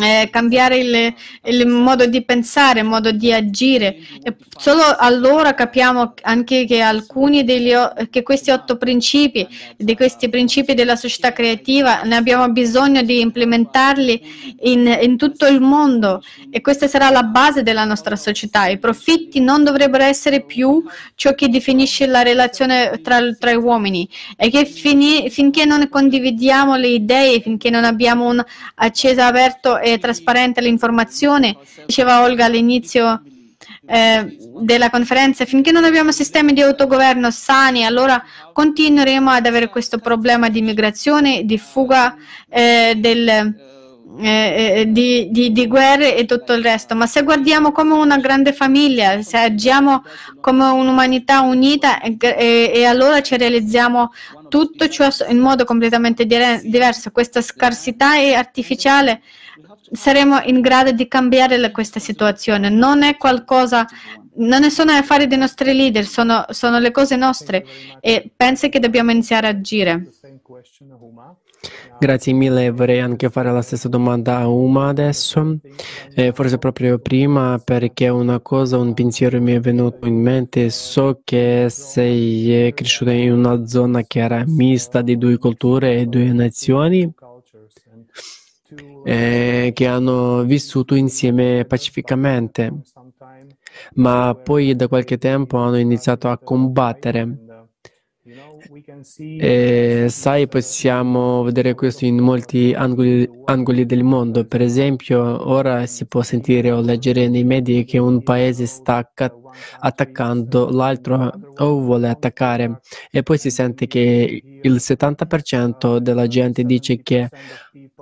eh, cambiare il, il, modo di pensare, il modo di agire. E solo allora capiamo anche che alcuni degli che questi otto principi, di questi principi della società creativa, ne abbiamo bisogno di implementarli in, in tutto il mondo e questa sarà la base della nostra società. I profitti non dovrebbero essere più ciò che definisce la relazione tra, tra uomini e che fini, finché non condividiamo le idee, finché non abbiamo un acceso aperto e trasparente l'informazione, diceva Olga all'inizio eh, della conferenza, finché non abbiamo sistemi di autogoverno sani, allora continueremo ad avere questo problema di migrazione, di fuga eh, del, eh, eh, di, di, di, guerre e tutto il resto, ma se guardiamo come una grande famiglia, se agiamo come un'umanità unita e, e, allora ci realizziamo tutto ciò in modo completamente diverso, questa scarsità è artificiale saremo in grado di cambiare questa situazione. Non è qualcosa, non sono affari dei nostri leader, sono, sono le cose nostre e penso che dobbiamo iniziare a agire. Grazie mille, vorrei anche fare la stessa domanda a Uma adesso, eh, forse proprio prima perché una cosa, un pensiero mi è venuto in mente, so che sei cresciuta in una zona che era mista di due culture e due nazioni eh, che hanno vissuto insieme pacificamente, ma poi da qualche tempo hanno iniziato a combattere. E sai, possiamo vedere questo in molti angoli, angoli, del mondo. Per esempio, ora si può sentire o leggere nei media che un paese sta attaccando l'altro o vuole attaccare e poi si sente che il 70% della gente dice che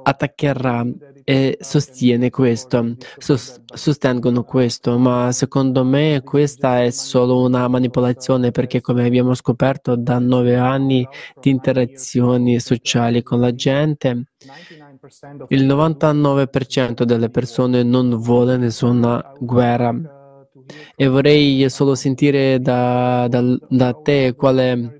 attaccherà e sostiene questo, sostengono questo, ma secondo me questa è solo una manipolazione perché come abbiamo scoperto da nove anni di interazioni sociali con la gente, il 99% delle persone non vuole nessuna guerra. E vorrei solo sentire da, da, da te quale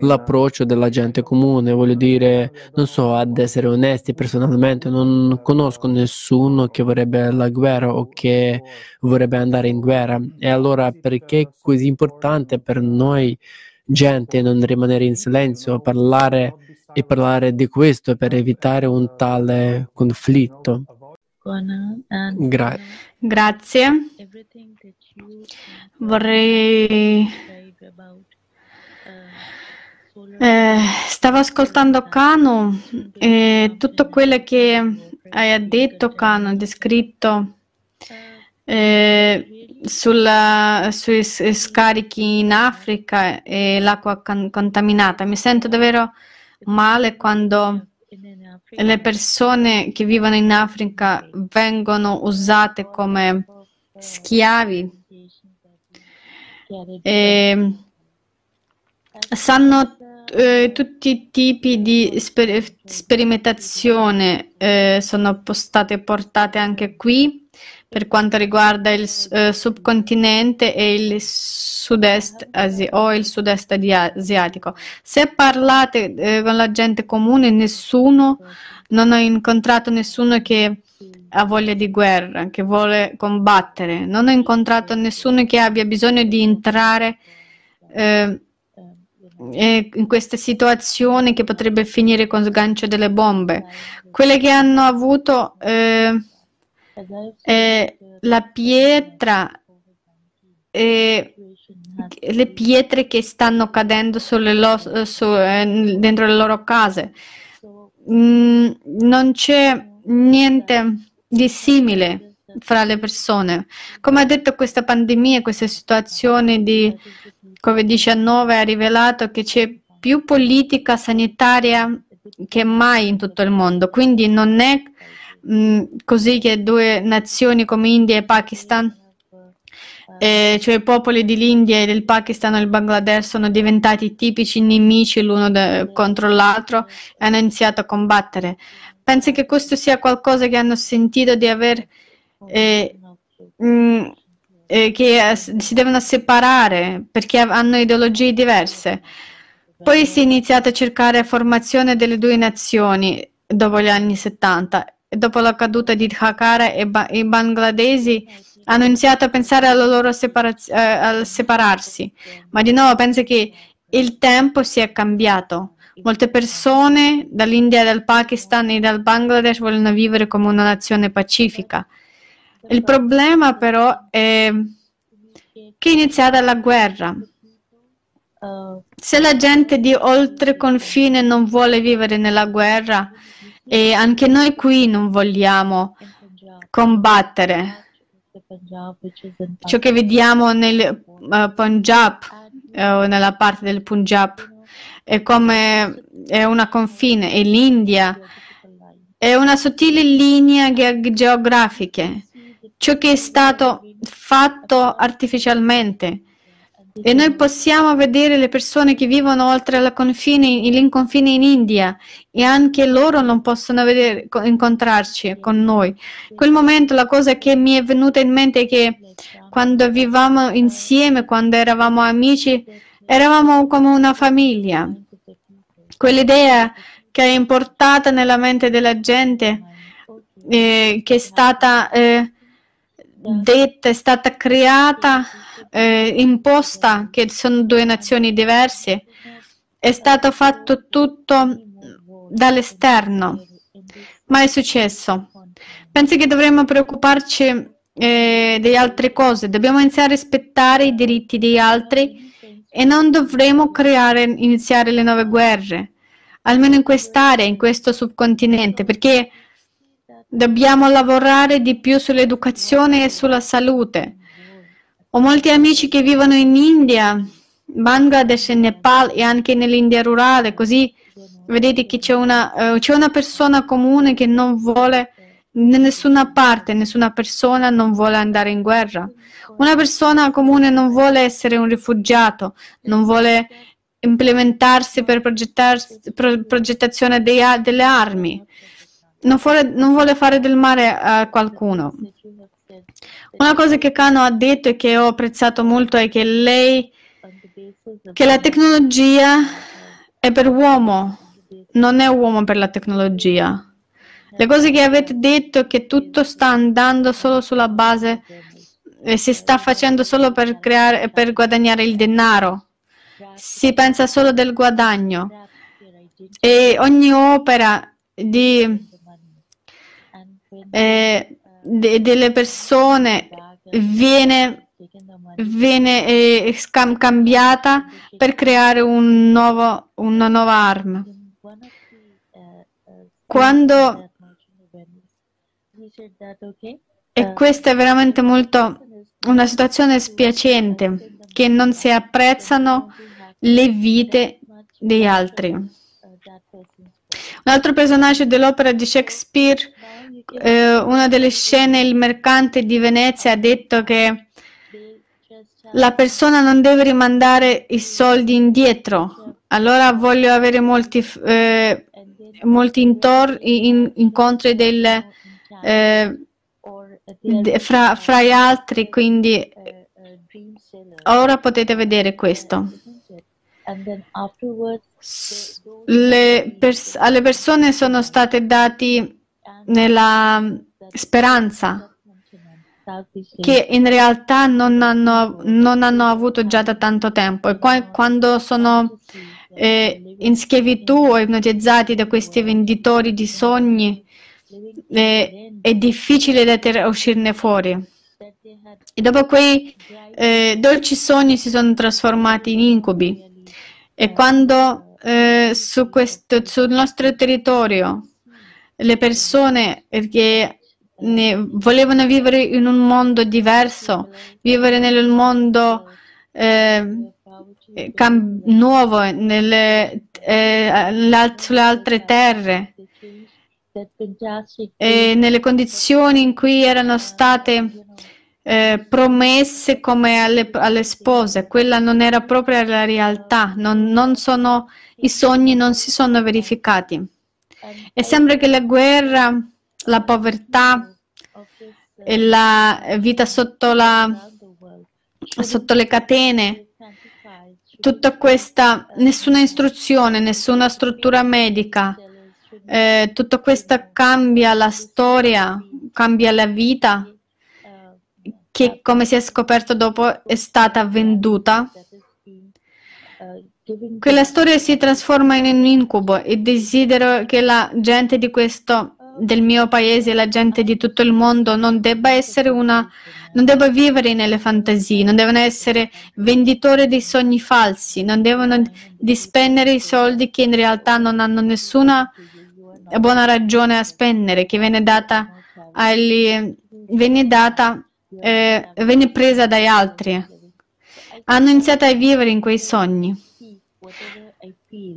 l'approccio della gente comune, voglio dire, non so, ad essere onesti personalmente, non conosco nessuno che vorrebbe la guerra o che vorrebbe andare in guerra. E allora perché è così importante per noi, gente, non rimanere in silenzio, parlare e parlare di questo per evitare un tale conflitto? Gra- Grazie. Vorrei eh, stavo ascoltando Cano e tutto quello che hai detto, Cano, descritto eh, sulla, sui scarichi in Africa e l'acqua can- contaminata. Mi sento davvero male quando le persone che vivono in Africa vengono usate come schiavi. E sanno eh, tutti i tipi di sper- sperimentazione eh, sono state portate anche qui per quanto riguarda il eh, subcontinente e il sud-est asi- o il sud-est asiatico. Se parlate eh, con la gente comune, nessuno, non ho incontrato nessuno che ha voglia di guerra, che vuole combattere, non ho incontrato nessuno che abbia bisogno di entrare eh, in questa situazione che potrebbe finire con sgancio delle bombe. Quelle che hanno avuto eh, eh, la pietra, eh, le pietre che stanno cadendo lo, su, eh, dentro le loro case. Mm, non c'è niente di simile fra le persone. Come ha detto questa pandemia, questa situazione di Covid-19 ha rivelato che c'è più politica sanitaria che mai in tutto il mondo. Quindi non è mh, mm, così che due nazioni come India e Pakistan, eh, cioè i popoli dell'India e del Pakistan e del Bangladesh sono diventati tipici nemici l'uno de- contro l'altro e hanno iniziato a combattere. Pensi che questo sia qualcosa che hanno sentito di aver eh, mh, mm, eh, che eh, si devono separare perché hanno ideologie diverse. Poi si è iniziato a cercare formazione delle due nazioni dopo gli anni 70 dopo la caduta di Dhaka e ba- i bangladesi hanno iniziato a pensare alla loro separaz- eh, al separarsi, ma di nuovo penso che il tempo si è cambiato. Molte persone dall'India, dal Pakistan e dal Bangladesh vogliono vivere come una nazione pacifica. Il problema però è che è iniziata la guerra. Se la gente di oltre confine non vuole vivere nella guerra, e anche noi qui non vogliamo combattere ciò che vediamo nel uh, Punjab o uh, nella parte del Punjab è come è una confine e l'India è una sottile linea ge- geografica ciò che è stato fatto artificialmente e noi possiamo vedere le persone che vivono oltre la confine, l'inconfine in India e anche loro non possono vedere, incontrarci con noi. Quel momento la cosa che mi è venuta in mente è che quando vivevamo insieme, quando eravamo amici, eravamo come una famiglia. Quell'idea che è importata nella mente della gente, eh, che è stata eh, detta, è stata creata eh, imposta che sono due nazioni diverse, è stato fatto tutto dall'esterno. Ma è successo. Penso che dovremmo preoccuparci eh, di altre cose, dobbiamo iniziare a rispettare i diritti degli altri e non dovremo creare, iniziare le nuove guerre, almeno in quest'area, in questo subcontinente, perché dobbiamo lavorare di più sull'educazione e sulla salute. Ho molti amici che vivono in India, Bangladesh, Nepal e anche nell'India rurale, così vedete che c'è una, uh, c'è una persona comune che non vuole da nessuna parte, nessuna persona non vuole andare in guerra. Una persona comune non vuole essere un rifugiato, non vuole implementarsi per pro, progettazione dei, delle armi, non vuole, non vuole fare del male a qualcuno. Una cosa che Kano ha detto e che ho apprezzato molto è che lei, che la tecnologia è per uomo, non è uomo per la tecnologia. Le cose che avete detto che tutto sta andando solo sulla base e si sta facendo solo per, creare, per guadagnare il denaro. Si pensa solo del guadagno. E ogni opera di, eh, de, delle persone viene, viene eh, scam- cambiata per creare un nuovo, una nuova arma. Quando e questa è veramente molto una situazione spiacente che non si apprezzano le vite degli altri. Un altro personaggio dell'opera di Shakespeare eh, una delle scene, il mercante di Venezia ha detto che la persona non deve rimandare i soldi indietro, allora voglio avere molti, eh, molti intor- in- incontri del, eh, fra, fra gli altri, quindi ora potete vedere questo. Pers- alle persone sono state dati nella speranza che in realtà non hanno, non hanno avuto già da tanto tempo e qua, quando sono eh, in schiavitù o ipnotizzati da questi venditori di sogni eh, è difficile da ter- uscirne fuori. E dopo quei eh, dolci sogni si sono trasformati in incubi. E quando eh, su questo, sul nostro territorio le persone che volevano vivere in un mondo diverso, vivere nel mondo eh, cam- nuovo, nelle, eh, sulle altre terre, e nelle condizioni in cui erano state eh, promesse come alle, alle, spose, quella non era proprio la realtà, non, non sono, i sogni non si sono verificati. E sembra che la guerra, la povertà e la vita sotto, la, sotto le catene, tutta questa, nessuna istruzione, nessuna struttura medica, eh, tutto questo cambia la storia, cambia la vita che come si è scoperto dopo è stata venduta, quella storia si trasforma in un incubo e desidero che la gente di questo, del mio paese, la gente di tutto il mondo non debba essere una, non debba vivere nelle fantasie, non devono essere venditori di sogni falsi, non devono dispendere i soldi che in realtà non hanno nessuna buona ragione a spendere, che viene data agli, viene data eh, venne presa dagli altri. Hanno iniziato a vivere in quei sogni.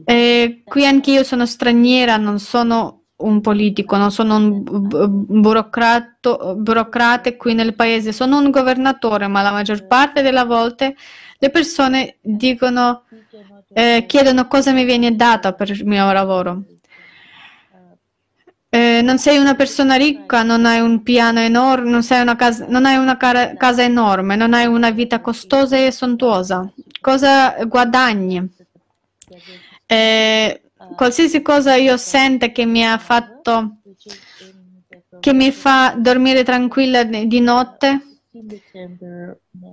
E qui anch'io sono straniera, non sono un politico, non sono un burocrate qui nel paese, sono un governatore, ma la maggior parte delle volte le persone dicono, eh, chiedono cosa mi viene dato per il mio lavoro. Eh, non sei una persona ricca, non hai un piano enorme, non, una casa, non hai una casa enorme, non hai una vita costosa e sontuosa. Cosa guadagni? Eh, qualsiasi cosa io sento che mi ha fatto, che mi fa dormire tranquilla di notte,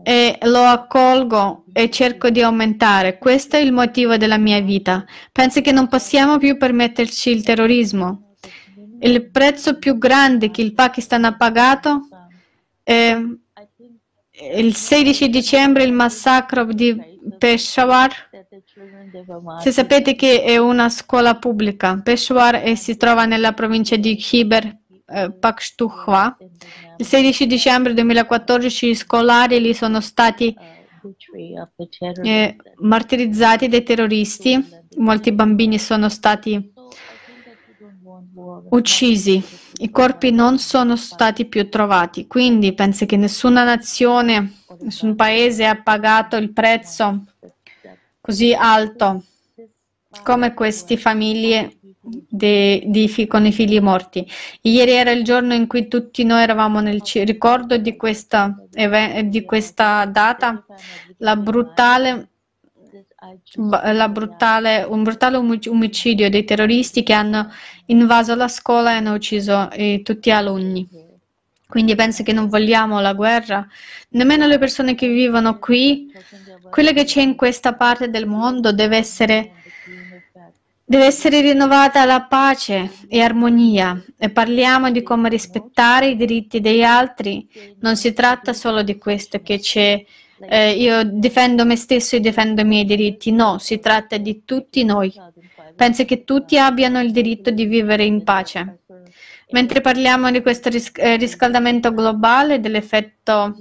e lo accolgo e cerco di aumentare. Questo è il motivo della mia vita. Penso che non possiamo più permetterci il terrorismo. Il prezzo più grande che il Pakistan ha pagato è il 16 dicembre il massacro di Peshawar. Se sapete che è una scuola pubblica, Peshawar e si trova nella provincia di Khyber eh, Pakhtunkhwa. Il 16 dicembre 2014 i scolari lì sono stati eh, martirizzati dai terroristi, molti bambini sono stati uccisi. I corpi non sono stati più trovati, quindi penso che nessuna nazione, nessun paese ha pagato il prezzo così alto come queste famiglie di, di, con i figli morti. Ieri era il giorno in cui tutti noi eravamo nel ricordo di questa, di questa data, la brutale brutale, un brutale omicidio dei terroristi che hanno invaso la scuola e hanno ucciso eh, tutti gli alunni. Quindi penso che non vogliamo la guerra, nemmeno le persone che vivono qui, quello che c'è in questa parte del mondo deve essere, deve essere rinnovata la pace e armonia e parliamo di come rispettare i diritti degli altri. Non si tratta solo di questo che c'è eh, io difendo me stesso e difendo i miei diritti. No, si tratta di tutti noi. Penso che tutti abbiano il diritto di vivere in pace. Mentre parliamo di questo ris- eh, riscaldamento globale, dell'effetto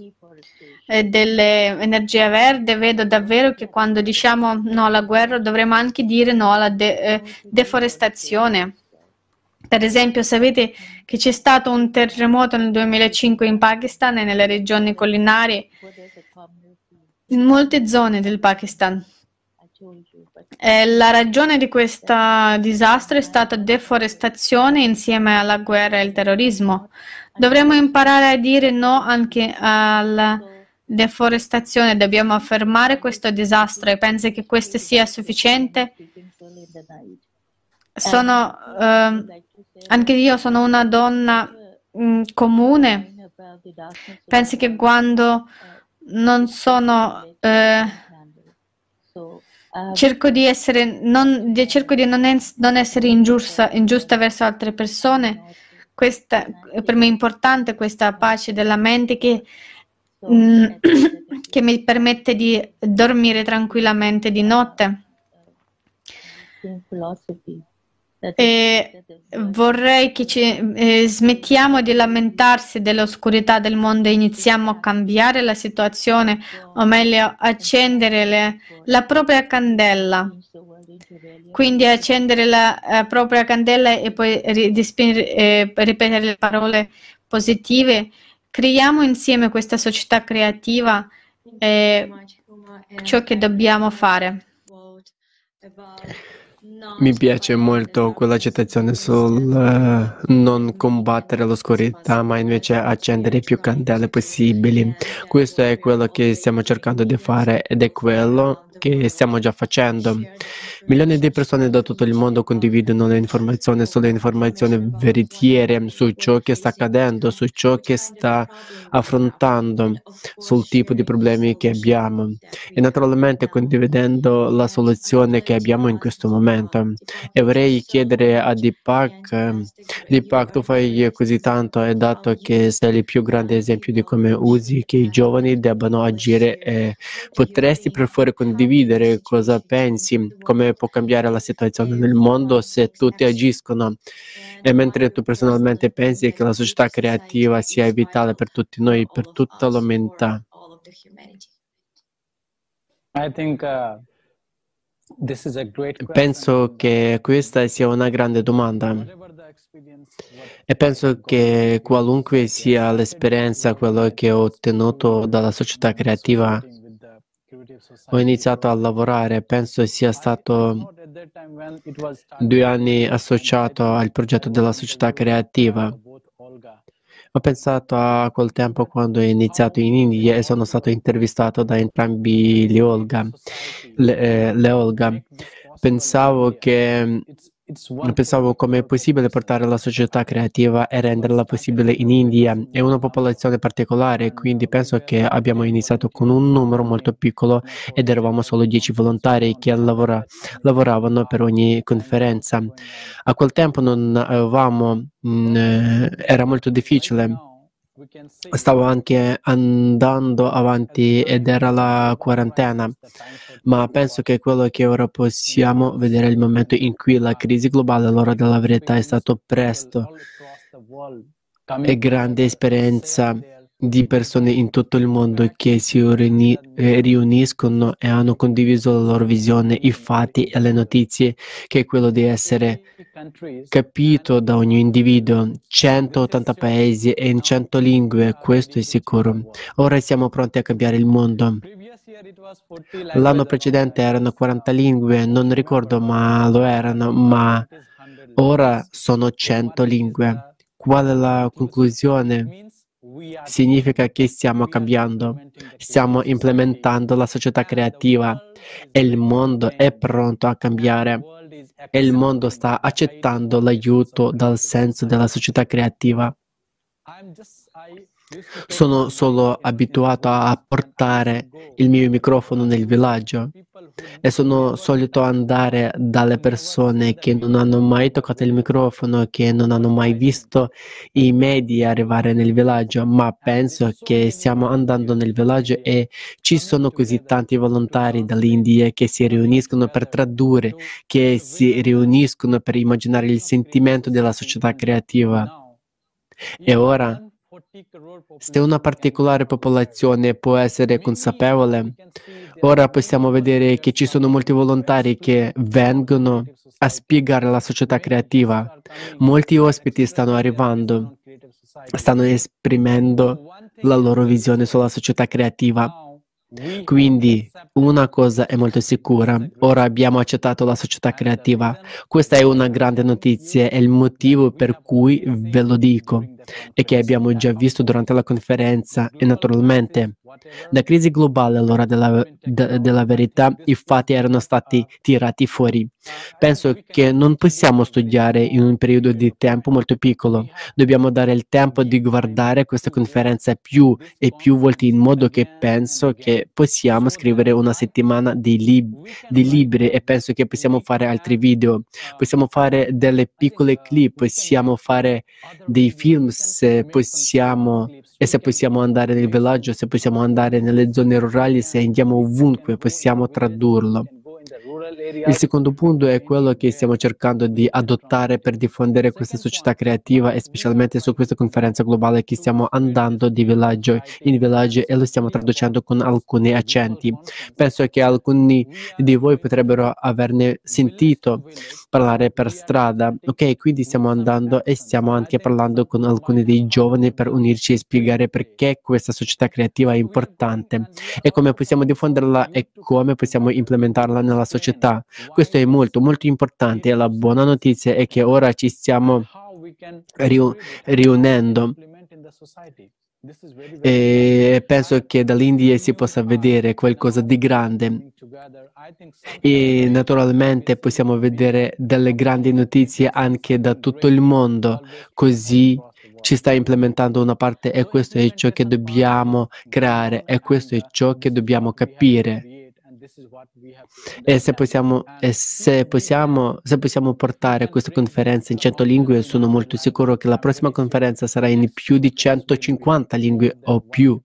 eh, dell'energia verde, vedo davvero che quando diciamo no alla guerra dovremmo anche dire no alla de- eh, deforestazione. Per esempio, sapete che c'è stato un terremoto nel 2005 in Pakistan e nelle regioni collinari in molte zone del Pakistan. E la ragione di questo disastro è stata deforestazione insieme alla guerra e al terrorismo. Dovremmo imparare a dire no anche alla deforestazione, dobbiamo fermare questo disastro e pensi che questo sia sufficiente? Sono, eh, anche io sono una donna mh, mm, comune. Pensi che quando non sono eh, cerco di essere non, cerco di non, es, non essere ingiusta, ingiusta verso altre persone. Questa, per me è importante questa pace della mente che, mm, che mi permette di dormire tranquillamente di notte. E vorrei che ci, eh, smettiamo di lamentarsi dell'oscurità del mondo e iniziamo a cambiare la situazione, o meglio, accendere le, la propria candela. Quindi accendere la uh, propria candela e poi eh, ripetere le parole positive. Creiamo insieme questa società creativa ciò che dobbiamo fare. Mi piace molto quella citazione sul uh, non combattere l'oscurità, ma invece accendere più candele possibili. Questo è quello che stiamo cercando di fare ed è quello che stiamo già facendo. Milioni di persone da tutto il mondo condividono le informazioni sulle informazioni veritiere su ciò che sta accadendo, su ciò che sta affrontando, sul tipo di problemi che abbiamo e naturalmente condividendo la soluzione che abbiamo in questo momento. E vorrei chiedere a Deepak, Deepak tu fai così tanto e dato che sei il più grande esempio di come usi che i giovani debbano agire, potresti per favore condividere cosa pensi, come può cambiare la situazione nel mondo se tutti agiscono. E mentre tu personalmente pensi che la società creativa sia vitale per tutti noi, per tutta l'umanità. Uh, penso che questa sia una grande domanda. E penso che qualunque sia l'esperienza, quello che ho ottenuto dalla società creativa, ho iniziato a lavorare, penso sia stato due anni associato al progetto della società creativa. Ho pensato a quel tempo quando ho iniziato in India e sono stato intervistato da entrambi le Olga. Le, eh, le Olga. Pensavo che Pensavo come è possibile portare la società creativa e renderla possibile in India. È una popolazione particolare, quindi penso che abbiamo iniziato con un numero molto piccolo ed eravamo solo 10 volontari che lavora, lavoravano per ogni conferenza. A quel tempo non avevamo, mh, mm, eh, era molto difficile Stavo anche andando avanti ed era la quarantena, ma penso che quello che ora possiamo vedere è il momento in cui la crisi globale, l'ora della verità, è stato presto. E grande esperienza di persone in tutto il mondo che si riuni- eh, riuniscono e hanno condiviso la loro visione, i fatti e le notizie, che è quello di essere capito da ogni individuo. 180 paesi e in 100 lingue, questo è sicuro. Ora siamo pronti a cambiare il mondo. L'anno precedente erano 40 lingue, non ricordo ma lo erano, ma ora sono 100 lingue. Qual è la conclusione? Significa che stiamo cambiando, stiamo implementando la società creativa. E il mondo è pronto a cambiare. E il mondo sta accettando l'aiuto dal senso della società creativa. Sono solo abituato a portare il mio microfono nel villaggio e sono solito andare dalle persone che non hanno mai toccato il microfono, che non hanno mai visto i media arrivare nel villaggio, ma penso che stiamo andando nel villaggio e ci sono così tanti volontari dall'India che si riuniscono per tradurre, che si riuniscono per immaginare il sentimento della società creativa. E ora se una particolare popolazione può essere consapevole, ora possiamo vedere che ci sono molti volontari che vengono a spiegare la società creativa. Molti ospiti stanno arrivando, stanno esprimendo la loro visione sulla società creativa. Quindi una cosa è molto sicura, ora abbiamo accettato la società creativa. Questa è una grande notizia e il motivo per cui ve lo dico e che abbiamo già visto durante la conferenza e naturalmente la crisi globale all'ora della, de, della verità i fatti erano stati tirati fuori. Penso che non possiamo studiare in un periodo di tempo molto piccolo, dobbiamo dare il tempo di guardare questa conferenza più e più volte in modo che penso che possiamo scrivere una settimana di, lib- di libri e penso che possiamo fare altri video, possiamo fare delle piccole clip, possiamo fare dei film se possiamo e se possiamo andare nel villaggio, se possiamo andare nelle zone rurali, se andiamo ovunque, possiamo tradurlo. Il secondo punto è quello che stiamo cercando di adottare per diffondere questa società creativa e specialmente su questa conferenza globale che stiamo andando di villaggio in villaggio e lo stiamo traducendo con alcuni accenti. Penso che alcuni di voi potrebbero averne sentito parlare per strada. Ok, quindi stiamo andando e stiamo anche parlando con alcuni dei giovani per unirci e spiegare perché questa società creativa è importante e come possiamo diffonderla e come possiamo implementarla nella società. Questo è molto, molto importante. La buona notizia è che ora ci stiamo riu- riunendo. E penso che dall'India si possa vedere qualcosa di grande. E naturalmente possiamo vedere delle grandi notizie anche da tutto il mondo, così ci sta implementando una parte e questo è ciò che dobbiamo creare e questo è ciò che dobbiamo capire. E se possiamo, e se possiamo, se possiamo portare questa conferenza in 100 lingue, sono molto sicuro che la prossima conferenza sarà in più di 150 lingue o più.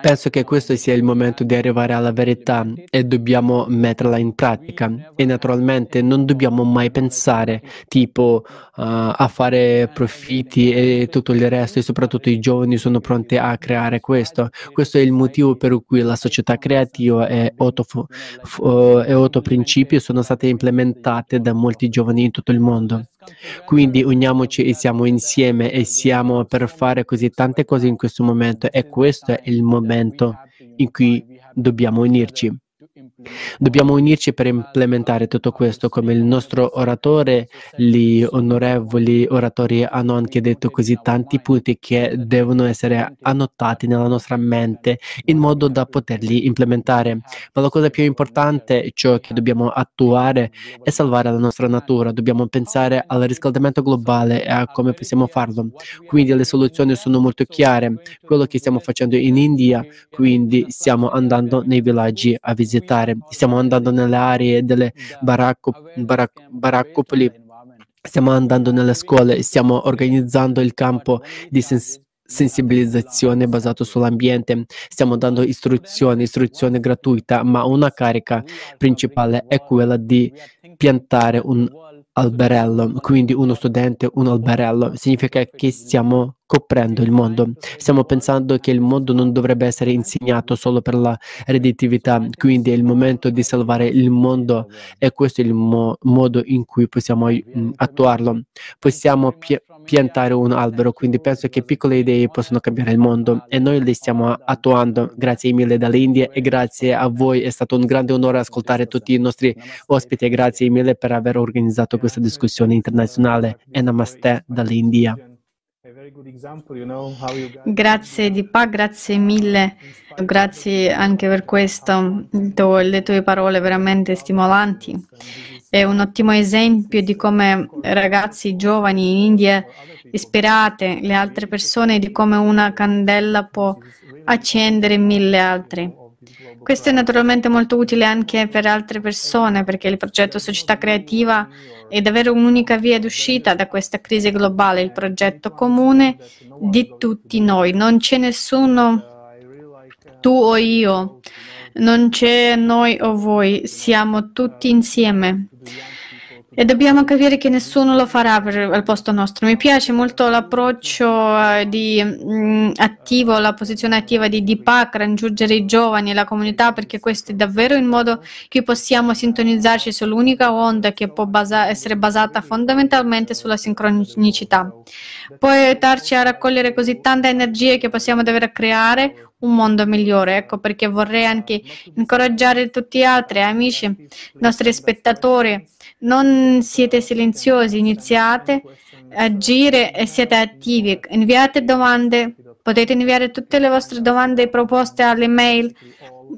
Penso che questo sia il momento di arrivare alla verità e dobbiamo metterla in pratica e naturalmente non dobbiamo mai pensare tipo uh, a fare profitti e tutto il resto e soprattutto i giovani sono pronti a creare questo. Questo è il motivo per cui la società creativa e autoprincipio sono state implementate da molti giovani in tutto il mondo. Quindi uniamoci e siamo insieme e siamo per fare così tante cose in questo momento e questo è il momento in cui dobbiamo unirci. Dobbiamo unirci per implementare tutto questo, come il nostro oratore, gli onorevoli oratori hanno anche detto così tanti punti che devono essere annotati nella nostra mente in modo da poterli implementare. Ma la cosa più importante, ciò che dobbiamo attuare, è salvare la nostra natura. Dobbiamo pensare al riscaldamento globale e a come possiamo farlo. Quindi le soluzioni sono molto chiare. Quello che stiamo facendo in India, quindi stiamo andando nei villaggi a visitare stiamo andando nelle aree delle baracco, barac, baraccopoli, stiamo andando nelle scuole, stiamo organizzando il campo di sens- sensibilizzazione basato sull'ambiente, stiamo dando istruzione, istruzione gratuita, ma una carica principale è quella di piantare un alberello, quindi uno studente, un alberello, significa che stiamo coprendo il mondo. Stiamo pensando che il mondo non dovrebbe essere insegnato solo per la redditività, quindi è il momento di salvare il mondo e questo è il mo- modo in cui possiamo mh, attuarlo. Possiamo pi- piantare un albero, quindi penso che piccole idee possono cambiare il mondo e noi le stiamo attuando. Grazie mille dall'India e grazie a voi, è stato un grande onore ascoltare tutti i nostri ospiti e grazie mille per aver organizzato questa discussione internazionale e namaste dall'India. Grazie Dipa, grazie mille, grazie anche per questo, le tue parole veramente stimolanti. È un ottimo esempio di come ragazzi giovani in India ispirate le altre persone, di come una candela può accendere mille altre. Questo è naturalmente molto utile anche per altre persone perché il progetto Società Creativa è davvero un'unica via d'uscita da questa crisi globale, il progetto comune di tutti noi. Non c'è nessuno, tu o io, non c'è noi o voi, siamo tutti insieme. E dobbiamo capire che nessuno lo farà per, al posto nostro. Mi piace molto l'approccio eh, di, mh, mm, attivo, la posizione attiva di Deepak, raggiungere i giovani e la comunità, perché questo è davvero il modo che possiamo sintonizzarci sull'unica onda che può basa- essere basata fondamentalmente sulla sincronicità. Può aiutarci a raccogliere così tanta energia che possiamo davvero creare un mondo migliore. Ecco perché vorrei anche incoraggiare tutti gli altri amici, nostri spettatori non siete silenziosi, iniziate a agire e siete attivi. Inviate domande, potete inviare tutte le vostre domande e proposte all'email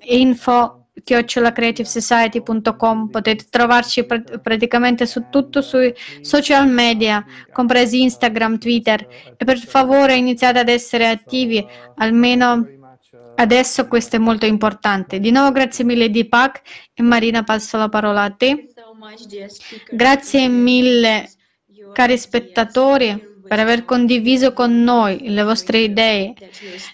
info chiocciolacreativesociety.com potete trovarci pr- praticamente su tutto sui social media compresi Instagram, Twitter. E per favore iniziate ad essere attivi. Almeno adesso questo è molto importante. Di nuovo grazie mille di Pac e Marina passo la parola a te Grazie mille, cari spettatori, per aver condiviso con noi le vostre idee,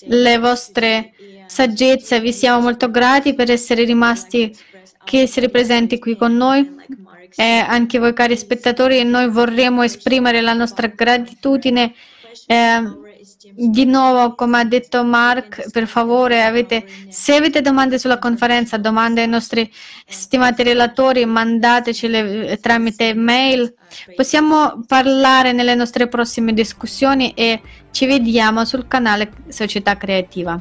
le vostre saggezze. Vi siamo molto grati per essere rimasti, che essere presenti qui con noi. E anche voi, cari spettatori, noi vorremmo esprimere la nostra gratitudine. Eh, di nuovo, come ha detto Mark, per favore, avete, se avete domande sulla conferenza, domande ai nostri stimati relatori, mandatecele tramite mail. Possiamo parlare nelle nostre prossime discussioni e ci vediamo sul canale Società Creativa.